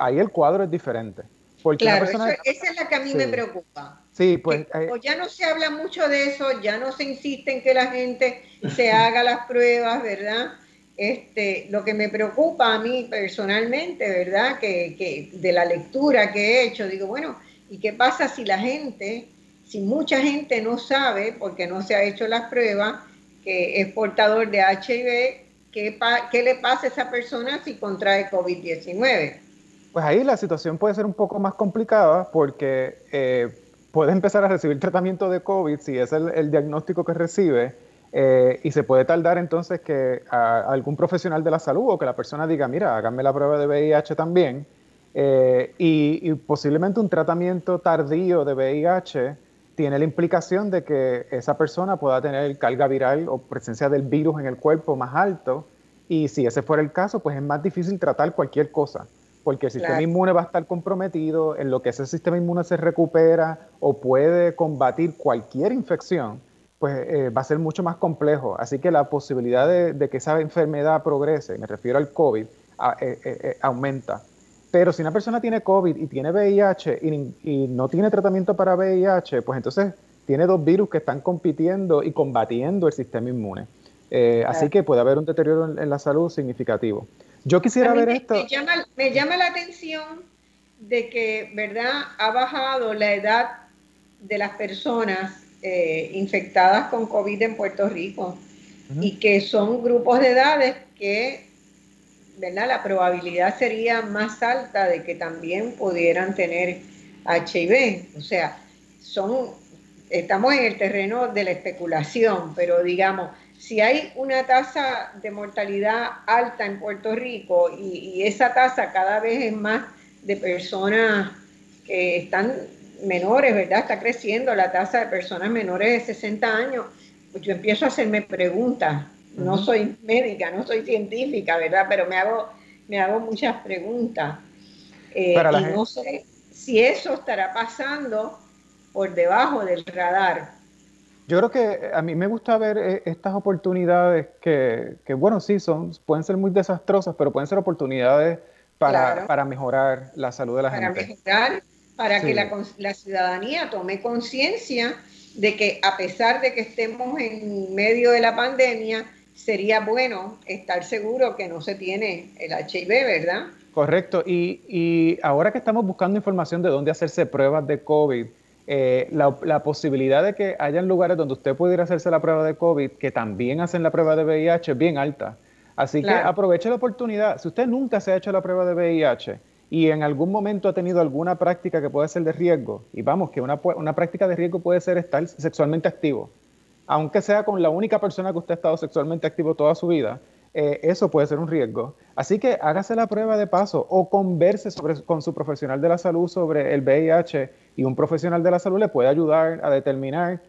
ahí el cuadro es diferente. Porque claro, esa es la que a mí me preocupa. Sí, pues, eh, ya no se habla mucho de eso, ya no se insiste en que la gente se haga las pruebas, ¿verdad? Este, lo que me preocupa a mí personalmente, ¿verdad? Que, de la lectura que he hecho, digo, bueno, ¿y qué pasa si la gente, si mucha gente no sabe, porque no se ha hecho las pruebas, que es portador de HIV, ¿qué, qué le pasa a esa persona si contrae COVID-19? Pues ahí la situación puede ser un poco más complicada porque eh, puede empezar a recibir tratamiento de COVID si es el, diagnóstico que recibe eh, y se puede tardar entonces que algún profesional de la salud o que la persona diga, mira, háganme la prueba de VIH también eh, y, posiblemente un tratamiento tardío de VIH tiene la implicación de que esa persona pueda tener carga viral o presencia del virus en el cuerpo más alto y si ese fuera el caso, pues es más difícil tratar cualquier cosa porque el sistema inmune va a estar comprometido, en lo que ese sistema inmune se recupera o puede combatir cualquier infección, pues eh, va a ser mucho más complejo. Así que la posibilidad de, que esa enfermedad progrese, me refiero al COVID, eh, eh, aumenta. Pero si una persona tiene COVID y tiene VIH y, y, no tiene tratamiento para VIH, pues entonces tiene dos virus que están compitiendo y combatiendo el sistema inmune. Así que puede haber un deterioro en la salud significativo. Yo quisiera ver esto. Me llama, la atención de que, ¿verdad? Ha bajado la edad de las personas eh, infectadas con COVID en Puerto Rico y que son grupos de edades que, ¿verdad? La probabilidad sería más alta de que también pudieran tener HIV. O sea, estamos en el terreno de la especulación, pero digamos, si hay una tasa de mortalidad alta en Puerto Rico y, esa tasa cada vez es más de personas que están menores, ¿verdad? Está creciendo la tasa de personas menores de 60 años, pues yo empiezo a hacerme preguntas. No soy médica, no soy científica, ¿verdad? Pero me hago, me hago muchas preguntas. Eh, y no sé si eso estará pasando por debajo del radar. Yo creo que eh, a mí me gusta ver eh, estas oportunidades que, bueno, sí, son, pueden ser muy desastrosas, pero pueden ser oportunidades para, para mejorar la salud de la gente. Para mejorar, para que la, la ciudadanía tome conciencia de que a pesar de que estemos en medio de la pandemia, sería bueno estar seguro que no se tiene el HIV, ¿verdad? Correcto. Y, y ahora que estamos buscando información de dónde hacerse pruebas de COVID, eh, la, posibilidad de que hayan lugares donde usted pudiera hacerse la prueba de COVID que también hacen la prueba de VIH es bien alta. Así que aproveche la oportunidad. Si usted nunca se ha hecho la prueba de VIH y en algún momento ha tenido alguna práctica que puede ser de riesgo, y vamos, que una, una práctica de riesgo puede ser estar sexualmente activo, aunque sea con la única persona que usted ha estado sexualmente activo toda su vida, eh, eso puede ser un riesgo. Así que hágase la prueba de paso o converse con su profesional de la salud sobre el VIH y un profesional de la salud le puede ayudar a determinar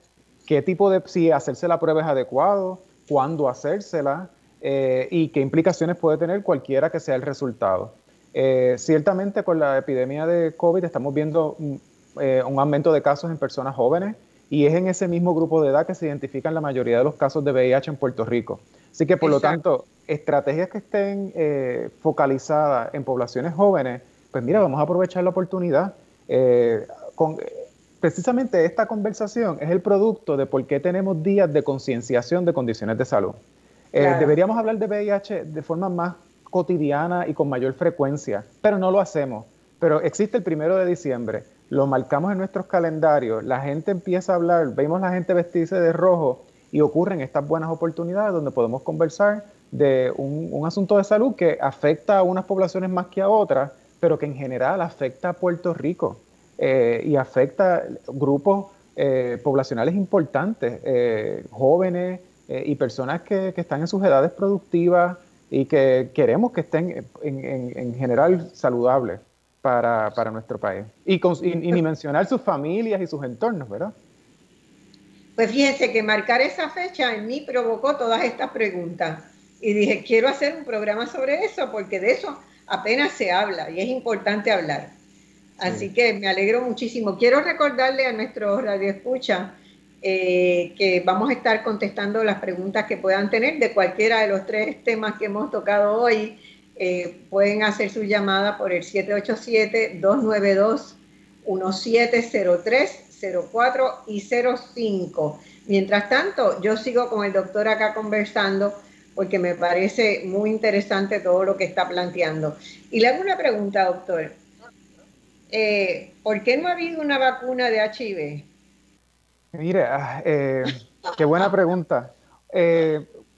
qué tipo de, si hacerse la prueba es adecuado, cuándo hacérsela eh, y qué implicaciones puede tener cualquiera que sea el resultado. Eh, ciertamente con la epidemia de COVID estamos viendo mm, eh, un aumento de casos en personas jóvenes y es en ese mismo grupo de edad que se identifican la mayoría de los casos de VIH en Puerto Rico. Así que por lo tanto, estrategias que estén focalizadas en poblaciones jóvenes, pues mira, vamos a aprovechar la oportunidad precisamente esta conversación es el producto de por qué tenemos días de concienciación de condiciones de salud. Eh, deberíamos hablar de VIH de forma más cotidiana y con mayor frecuencia, pero no lo hacemos. Pero existe el primero de diciembre, lo marcamos en nuestros calendarios, la gente empieza a hablar, vemos la gente vestirse de rojo y ocurren estas buenas oportunidades donde podemos conversar de un, un asunto de salud que afecta a unas poblaciones más que a otras, pero que en general afecta a Puerto Rico. Eh, y afecta grupos eh, poblacionales importantes, eh, jóvenes y personas que, están en sus edades productivas y que queremos que estén en, general saludables para, nuestro país. Y, y, ni mencionar sus familias y sus entornos, ¿verdad? Pues fíjense que marcar esa fecha en mí provocó todas estas preguntas. Y dije, quiero hacer un programa sobre eso porque de eso apenas se habla y es importante hablar. Así que me alegro muchísimo. Quiero recordarle a nuestros radioescuchas eh, que vamos a estar contestando las preguntas que puedan tener de cualquiera de los tres temas que hemos tocado hoy. Eh, pueden hacer su llamada por el 787-292-1703, 04 y 05. Mientras tanto, yo sigo con el doctor acá conversando porque me parece muy interesante todo lo que está planteando. Y le hago una pregunta, doctor. Eh, ¿por qué no ha habido una vacuna de HIV? Mire, ah, eh, qué buena pregunta.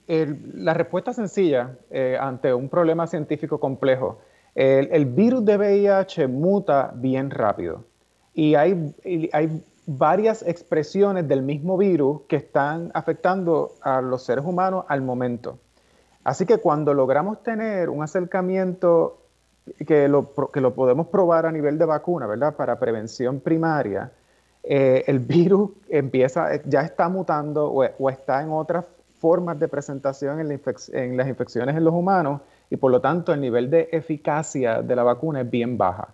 La respuesta sencilla eh, ante un problema científico complejo. El, virus de VIH muta bien rápido y hay, hay varias expresiones del mismo virus que están afectando a los seres humanos al momento. Así que cuando logramos tener un acercamiento que lo, que lo podemos probar a nivel de vacuna, ¿verdad? Para prevención primaria, eh, el virus empieza, ya está mutando o, está en otras formas de presentación en, en, las infecciones en los humanos y por lo tanto el nivel de eficacia de la vacuna es bien baja.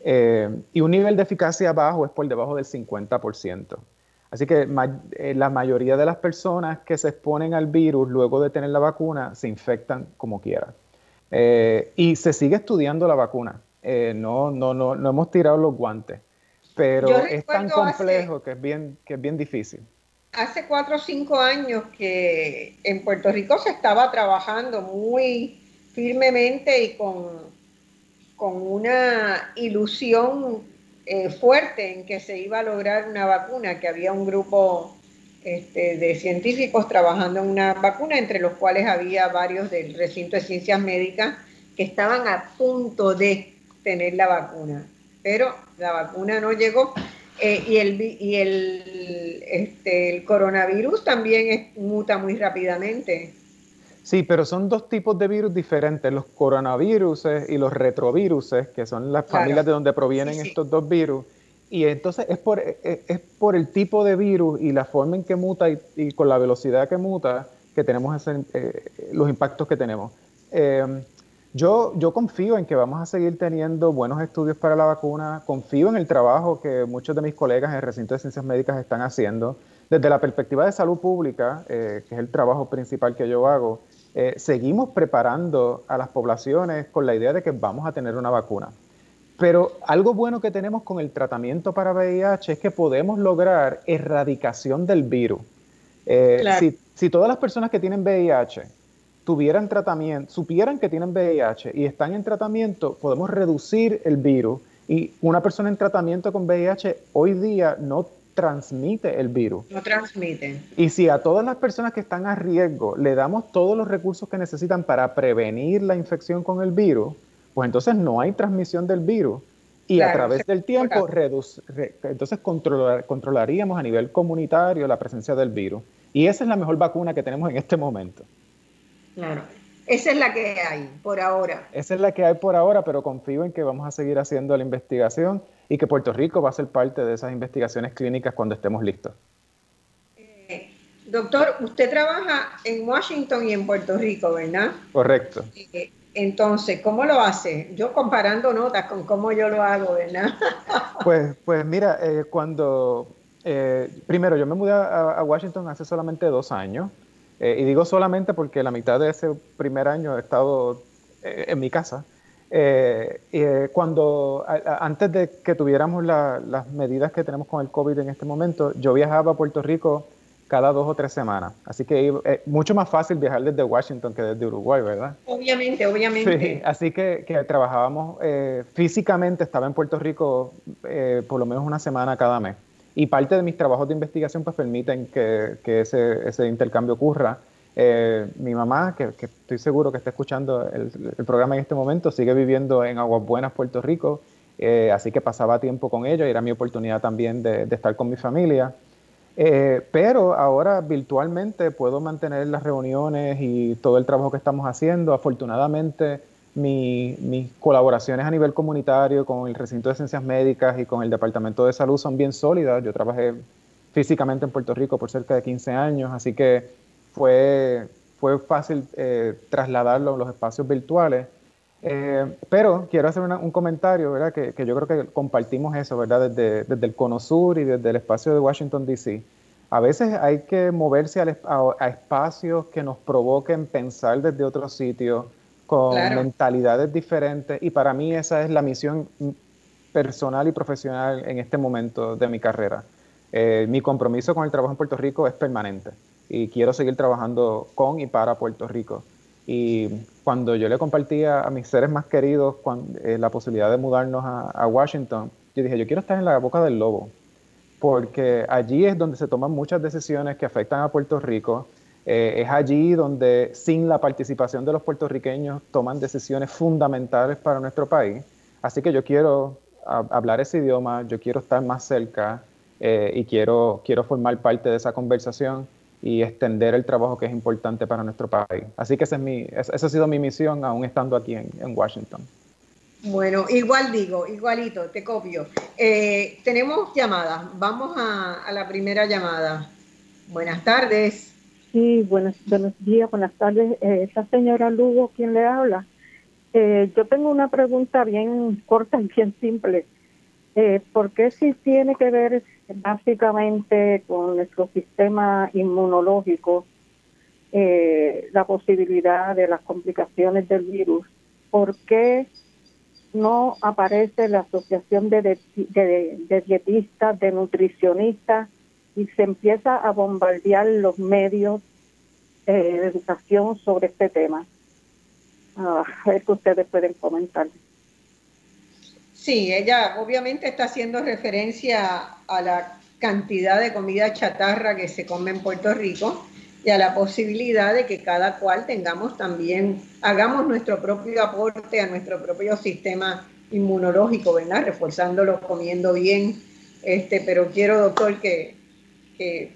Eh, y un nivel de eficacia bajo es por debajo del 50%. Así que eh, la mayoría de las personas que se exponen al virus luego de tener la vacuna se infectan como quiera. Eh, y se sigue estudiando la vacuna. no, no, no, no hemos tirado los guantes, pero es tan complejo que, es bien, que es bien difícil. Hace cuatro o cinco años que en Puerto Rico se estaba trabajando muy firmemente y con, con una ilusión eh, fuerte en que se iba a lograr una vacuna, que había un grupo este, de científicos trabajando en una vacuna, entre los cuales había varios del recinto de ciencias médicas que estaban a punto de tener la vacuna, pero la vacuna no llegó. Eh, y el, y el, este, el coronavirus también muta muy rápidamente. Sí, pero son dos tipos de virus diferentes, los coronavirus y los retroviruses, que son las familias de donde provienen estos dos virus. Y entonces es por, e, e, es, por el tipo de virus y la forma en que muta y, con la velocidad que muta que tenemos eh, los impactos que tenemos. Eh, yo, yo confío en que vamos a seguir teniendo buenos estudios para la vacuna, confío en el trabajo que muchos de mis colegas en el recinto de ciencias médicas están haciendo. Desde la perspectiva de salud pública, eh, que es el trabajo principal que yo hago, eh, seguimos preparando a las poblaciones con la idea de que vamos a tener una vacuna. Pero algo bueno que tenemos con el tratamiento para VIH es que podemos lograr erradicación del virus. Eh, si, todas las personas que tienen VIH tuvieran tratamiento, supieran que tienen VIH y están en tratamiento, podemos reducir el virus. Y una persona en tratamiento con VIH hoy día no transmite el virus. No transmite. Y si a todas las personas que están a riesgo le damos todos los recursos que necesitan para prevenir la infección con el virus, pues entonces no hay transmisión del virus. Y a través del tiempo, entonces controlaríamos a nivel comunitario la presencia del virus. Y esa es la mejor vacuna que tenemos en este momento. Claro. Esa es la que hay por ahora. Esa es la que hay por ahora, pero confío en que vamos a seguir haciendo la investigación y que Puerto Rico va a ser parte de esas investigaciones clínicas cuando estemos listos. Eh, doctor, usted trabaja en Washington y en Puerto Rico, ¿verdad? Correcto. Eh, entonces, ¿cómo lo hace? Yo comparando notas con cómo yo lo hago, ¿verdad? pues, pues mira, eh, cuando, primero, yo me mudé a, Washington hace solamente dos años, y digo solamente porque la mitad de ese primer año he estado en mi casa. Eh, eh, cuando antes de que tuviéramos las medidas que tenemos con el COVID en este momento, yo viajaba a Puerto Rico cada dos o tres semanas. Así que es eh, mucho más fácil viajar desde Washington que desde Uruguay, ¿verdad? Obviamente, obviamente. así que, trabajábamos físicamente, estaba en Puerto Rico por lo menos una semana cada mes. Y parte de mis trabajos de investigación pues permiten que, que ese, ese intercambio ocurra. Eh, mi mamá, que, estoy seguro que está escuchando el, programa en este momento, sigue viviendo en Aguas Buenas, Puerto Rico, eh, así que pasaba tiempo con ella y era mi oportunidad también de, estar con mi familia. Eh, pero ahora virtualmente puedo mantener las reuniones y todo el trabajo que estamos haciendo. Afortunadamente, mis colaboraciones a nivel comunitario con el recinto de ciencias médicas y con el Departamento de Salud son bien sólidas. Yo trabajé físicamente en Puerto Rico por cerca de 15 años, así que fue, fue fácil eh, trasladarlo a los espacios virtuales. Eh, pero quiero hacer un comentario, ¿verdad? Que, que, yo creo que compartimos eso, ¿verdad? Desde, desde, el Cono Sur y desde el espacio de Washington, D.C. A veces hay que moverse a, espacios que nos provoquen pensar desde otros sitios, con mentalidades diferentes, y para mí esa es la misión personal y profesional en este momento de mi carrera. Eh, mi compromiso con el trabajo en Puerto Rico es permanente y quiero seguir trabajando con y para Puerto Rico. Y cuando yo le compartía a mis seres más queridos eh, la posibilidad de mudarnos a, Washington, yo dije, yo quiero estar en la boca del lobo, porque allí es donde se toman muchas decisiones que afectan a Puerto Rico. Eh, es allí donde sin la participación de los puertorriqueños toman decisiones fundamentales para nuestro país. Así que yo quiero hablar ese idioma, yo quiero estar más cerca eh, y quiero, quiero formar parte de esa conversación y extender el trabajo que es importante para nuestro país. Así que esa, es mi, esa ha sido mi misión aún estando aquí en, Washington. Bueno, igual digo, igualito, te copio. Eh, tenemos llamadas, vamos a, la primera llamada. Buenas tardes. Sí, buenos, buenos días, buenas tardes. Eh, esta señora Lugo, ¿quién le habla? Eh, yo tengo una pregunta bien corta y bien simple. Eh, ¿Por qué si tiene que ver básicamente con nuestro sistema inmunológico eh, la posibilidad de las complicaciones del virus? ¿Por qué no aparece la asociación de, de dietistas, de nutricionistas y se empieza a bombardear los medios de educación sobre este tema? a ver que ustedes pueden comentar. Sí, ella obviamente está haciendo referencia a la cantidad de comida chatarra que se come en Puerto Rico y a la posibilidad de que cada cual tengamos también, hagamos nuestro propio aporte a nuestro propio sistema inmunológico, ¿verdad? Reforzándolo, comiendo bien. Este, pero quiero, doctor, que, que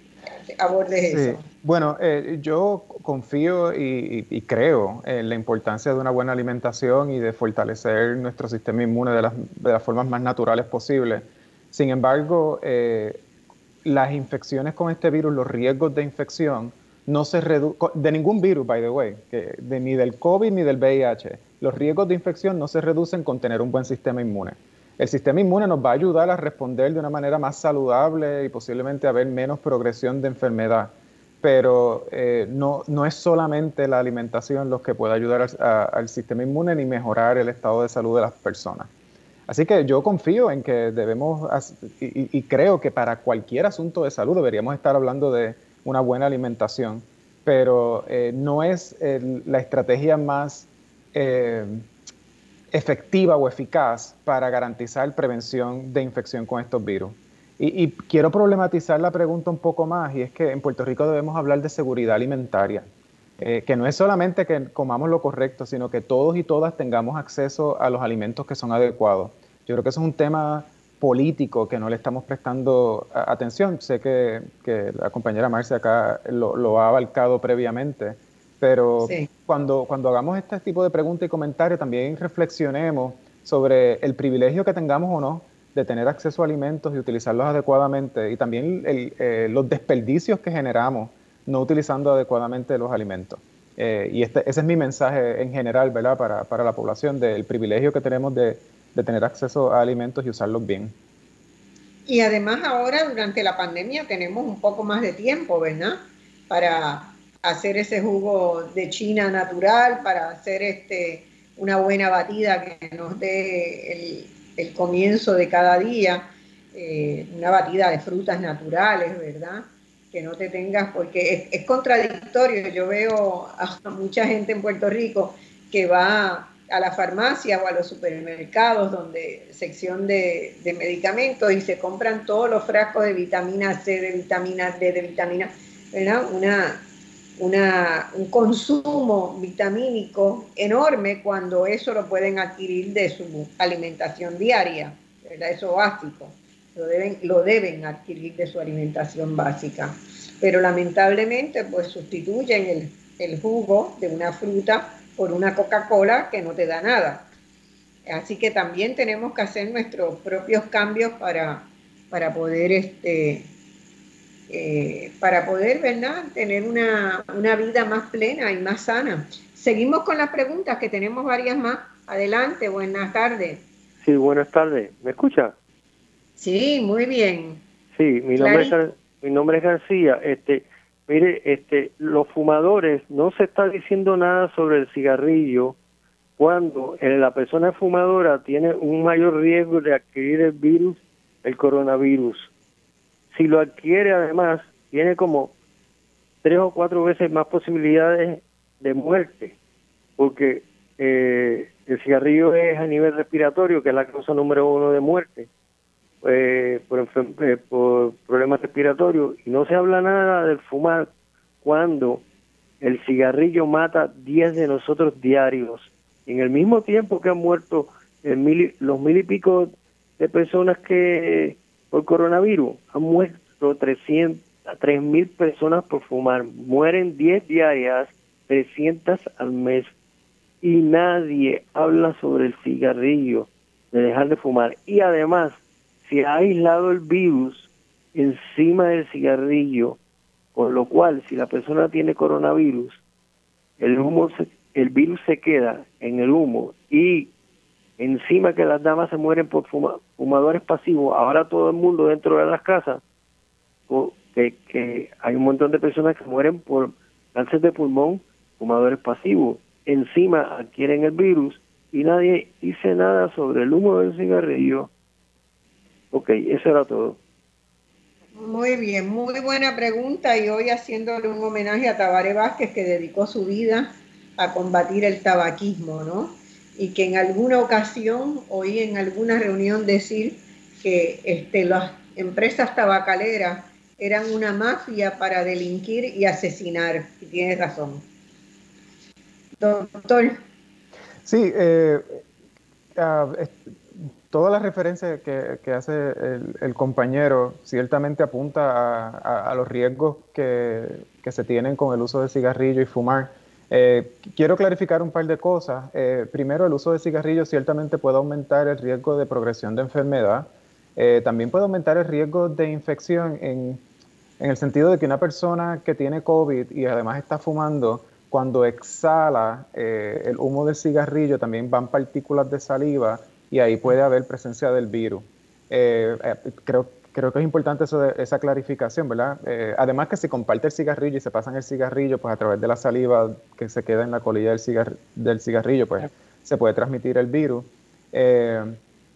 abordes eso. Bueno, eh, yo confío y, creo en la importancia de una buena alimentación y de fortalecer nuestro sistema inmune de las, de las formas más naturales posibles. Sin embargo, eh, las infecciones con este virus, los riesgos de infección, no se reducen, de ningún virus, by the way, que ni del COVID ni del VIH, los riesgos de infección no se reducen con tener un buen sistema inmune. El sistema inmune nos va a ayudar a responder de una manera más saludable y posiblemente a ver menos progresión de enfermedad pero eh, no, no, es solamente la alimentación lo que puede ayudar al, sistema inmune ni mejorar el estado de salud de las personas. Así que yo confío en que debemos, y, creo que para cualquier asunto de salud deberíamos estar hablando de una buena alimentación, pero eh, no es la estrategia más eh, efectiva o eficaz para garantizar prevención de infección con estos virus. Y, quiero problematizar la pregunta un poco más, y es que en Puerto Rico debemos hablar de seguridad alimentaria, eh, que no es solamente que comamos lo correcto, sino que todos y todas tengamos acceso a los alimentos que son adecuados. Yo creo que eso es un tema político que no le estamos prestando atención. Sé que, la compañera Marcia acá lo, ha abarcado previamente, pero cuando, cuando hagamos este tipo de preguntas y comentarios, también reflexionemos sobre el privilegio que tengamos o no de tener acceso a alimentos y utilizarlos adecuadamente y también eh, los desperdicios que generamos no utilizando adecuadamente los alimentos. Eh, y este, ese es mi mensaje en general ¿verdad? Para, para la población del privilegio que tenemos de, de tener acceso a alimentos y usarlos bien. Y además ahora durante la pandemia tenemos un poco más de tiempo, ¿verdad? Para hacer ese jugo de China natural, para hacer este una buena batida que nos dé el, comienzo de cada día, eh, una batida de frutas naturales, ¿verdad? Que no te tengas, porque es, contradictorio. Yo veo a mucha gente en Puerto Rico que va a la farmacia o a los supermercados donde sección de, medicamentos y se compran todos los frascos de vitamina C, de vitamina D, de vitamina, ¿verdad? Una, una, un consumo vitamínico enorme cuando eso lo pueden adquirir de su alimentación diaria, ¿verdad? Eso básico, lo deben, lo deben adquirir de su alimentación básica. Pero lamentablemente pues sustituyen el, el jugo de una fruta por una Coca-Cola que no te da nada. Así que también tenemos que hacer nuestros propios cambios para, para poder este, eh, para poder, ¿verdad?, tener una, vida más plena y más sana. Seguimos con las preguntas, que tenemos varias más. Adelante, buenas tardes. Sí, buenas tardes. ¿Me escucha? Sí, muy bien. Sí, mi nombre, es, mi nombre es García. Este, mire, este, los fumadores, no se está diciendo nada sobre el cigarrillo cuando eh, la persona fumadora tiene un mayor riesgo de adquirir el virus, el coronavirus si lo adquiere además, tiene como tres o cuatro veces más posibilidades de muerte, porque eh, el cigarrillo es a nivel respiratorio, que es la causa número uno de muerte eh, por, eh, por problemas respiratorios, y no se habla nada del fumar cuando el cigarrillo mata 10 de nosotros diarios. En el mismo tiempo que han muerto los mil y pico de personas que por coronavirus, han muerto 300, 3 mil personas por fumar. Mueren 10 diarias, 300 al mes. Y nadie habla sobre el cigarrillo, de dejar de fumar. Y además, se ha aislado el virus encima del cigarrillo, con lo cual si la persona tiene coronavirus, el humo el virus se queda en el humo y encima que las damas se mueren por fumadores pasivos, ahora todo el mundo dentro de las casas, que, hay un montón de personas que mueren por cáncer de pulmón, fumadores pasivos, encima adquieren el virus y nadie dice nada sobre el humo del cigarrillo. Ok, eso era todo. Muy bien, muy buena pregunta y hoy haciéndole un homenaje a Tabaré Vázquez que dedicó su vida a combatir el tabaquismo, ¿no? Y que en alguna ocasión oí en alguna reunión decir que este, las empresas tabacaleras eran una mafia para delinquir y asesinar. Y tiene razón. Doctor. Sí, eh, ah, toda la referencia que, hace el, compañero ciertamente apunta a, los riesgos que, se tienen con el uso de cigarrillo y fumar. Eh, quiero clarificar un par de cosas. Eh, primero, el uso de cigarrillos ciertamente puede aumentar el riesgo de progresión de enfermedad. Eh, también puede aumentar el riesgo de infección en, en, el sentido de que una persona que tiene COVID y además está fumando, cuando exhala el humo del cigarrillo, también van partículas de saliva y ahí puede haber presencia del virus. Eh, eh, creo, que es importante eso esa clarificación, ¿verdad? Eh, además que si comparte el cigarrillo y se pasan el cigarrillo, pues a través de la saliva que se queda en la colilla del, del cigarrillo, pues se puede transmitir el virus.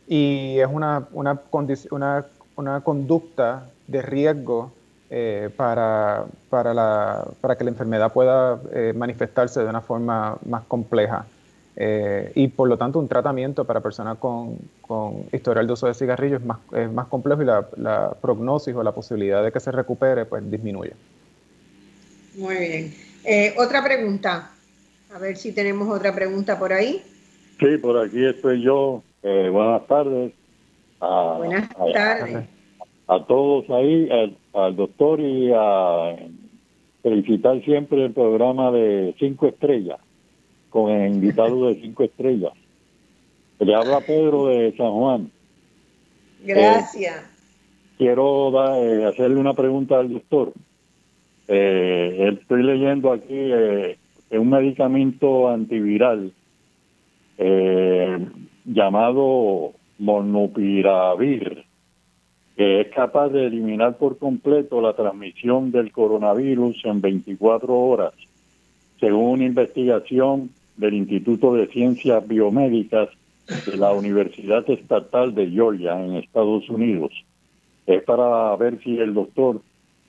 y es una, una, una, una, conducta de riesgo para, para, la, para, que la enfermedad pueda manifestarse de una forma más compleja. Eh, y por lo tanto un tratamiento para personas con, con historial de uso de cigarrillos es más, es más complejo y la, la, prognosis o la posibilidad de que se recupere pues disminuye. Muy bien. Eh, otra pregunta. A ver si tenemos otra pregunta por ahí. Sí, por aquí estoy yo. Eh, buenas tardes. buenas tardes. A, todos ahí, al, al doctor y a felicitar siempre el programa de cinco estrellas con el invitado de cinco estrellas. Le habla Pedro de San Juan. Gracias. Eh, quiero eh, hacerle una pregunta al doctor. Eh, estoy leyendo aquí un medicamento antiviral llamado monopiravir, que es capaz de eliminar por completo la transmisión del coronavirus en 24 horas, según una investigación del Instituto de Ciencias Biomédicas de la Universidad Estatal de Georgia en Estados Unidos. Es para ver si el doctor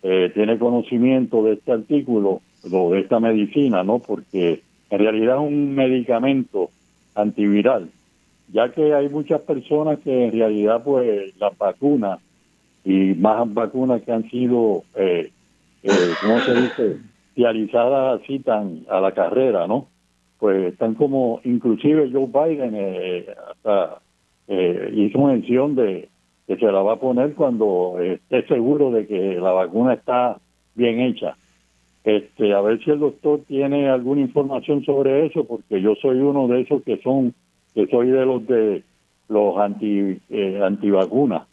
eh, tiene conocimiento de este artículo o de esta medicina, ¿no? Porque en realidad es un medicamento antiviral, ya que hay muchas personas que en realidad pues las vacunas y más vacunas que han sido, eh, eh, ¿cómo se dice?, realizadas así tan a la carrera, ¿no? Pues están como, inclusive Joe Biden eh, hasta eh, hizo mención de que se la va a poner cuando esté seguro de que la vacuna está bien hecha. Este, a ver si el doctor tiene alguna información sobre eso, porque yo soy uno de esos que son, que soy de los de los anti eh, antivacunas,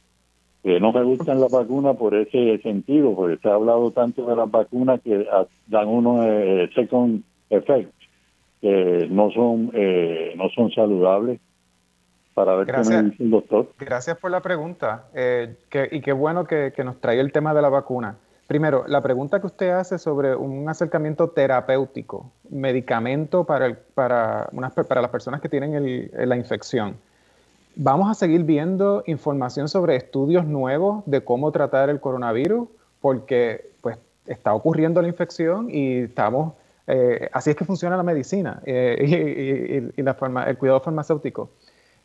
que no me gustan las vacunas por ese sentido, porque se ha hablado tanto de las vacunas que dan unos eh, second effects que no son, eh, no son saludables. Para ver Gracias. qué dice el doctor. Gracias por la pregunta. Eh, y qué bueno que, nos trae el tema de la vacuna. Primero, la pregunta que usted hace sobre un acercamiento terapéutico, medicamento para, el, para, unas, para las personas que tienen la infección. Vamos a seguir viendo información sobre estudios nuevos de cómo tratar el coronavirus, porque pues está ocurriendo la infección y estamos eh, así es que funciona la medicina eh, y, el cuidado farmacéutico.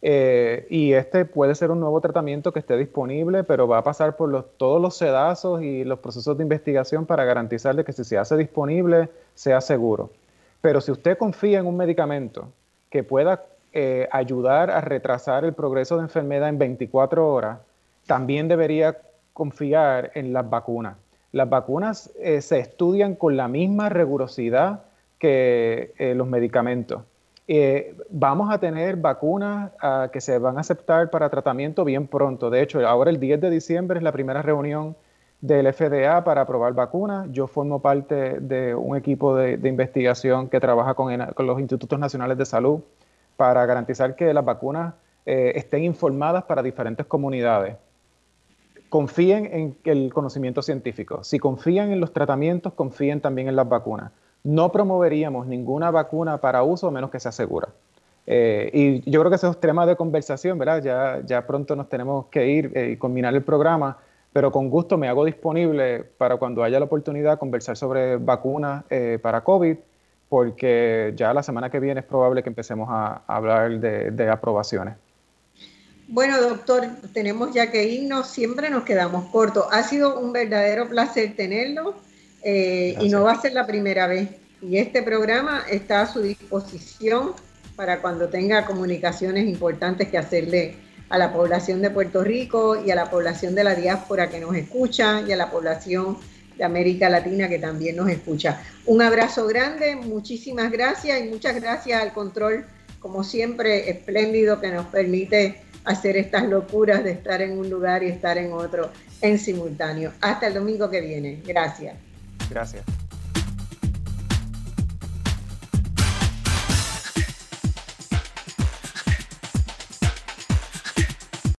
Eh, y este puede ser un nuevo tratamiento que esté disponible, pero va a pasar por todos los sedazos y los procesos de investigación para garantizarle que si se hace disponible sea seguro. Pero si usted confía en un medicamento que pueda ayudar a retrasar el progreso de enfermedad en 24 horas, también debería confiar en las vacunas. Las vacunas eh, se estudian con la misma rigurosidad que los medicamentos. Eh, vamos a tener vacunas ah, que se van a aceptar para tratamiento bien pronto. De hecho, ahora el 10 de diciembre es la primera reunión del FDA para aprobar vacunas. Yo formo parte de un equipo de, investigación que trabaja con, los institutos nacionales de salud para garantizar que las vacunas eh, estén informadas para diferentes comunidades. Confíen en el conocimiento científico. Si confían en los tratamientos, confíen también en las vacunas no promoveríamos ninguna vacuna para uso a menos que sea segura. Eh, y yo creo que esos temas de conversación, ¿verdad? Ya, ya pronto nos tenemos que ir eh, y combinar el programa, pero con gusto me hago disponible para cuando haya la oportunidad conversar sobre vacunas eh, para COVID, porque ya la semana que viene es probable que empecemos a, hablar de, de, aprobaciones. Bueno, doctor, tenemos ya que irnos, siempre nos quedamos cortos. Ha sido un verdadero placer tenerlo eh, y no va a ser la primera vez. Y este programa está a su disposición para cuando tenga comunicaciones importantes que hacerle a la población de Puerto Rico y a la población de la diáspora que nos escucha y a la población de América Latina que también nos escucha. Un abrazo grande, muchísimas gracias y muchas gracias al control, como siempre, espléndido que nos permite hacer estas locuras de estar en un lugar y estar en otro en simultáneo. Hasta el domingo que viene. Gracias. Gracias.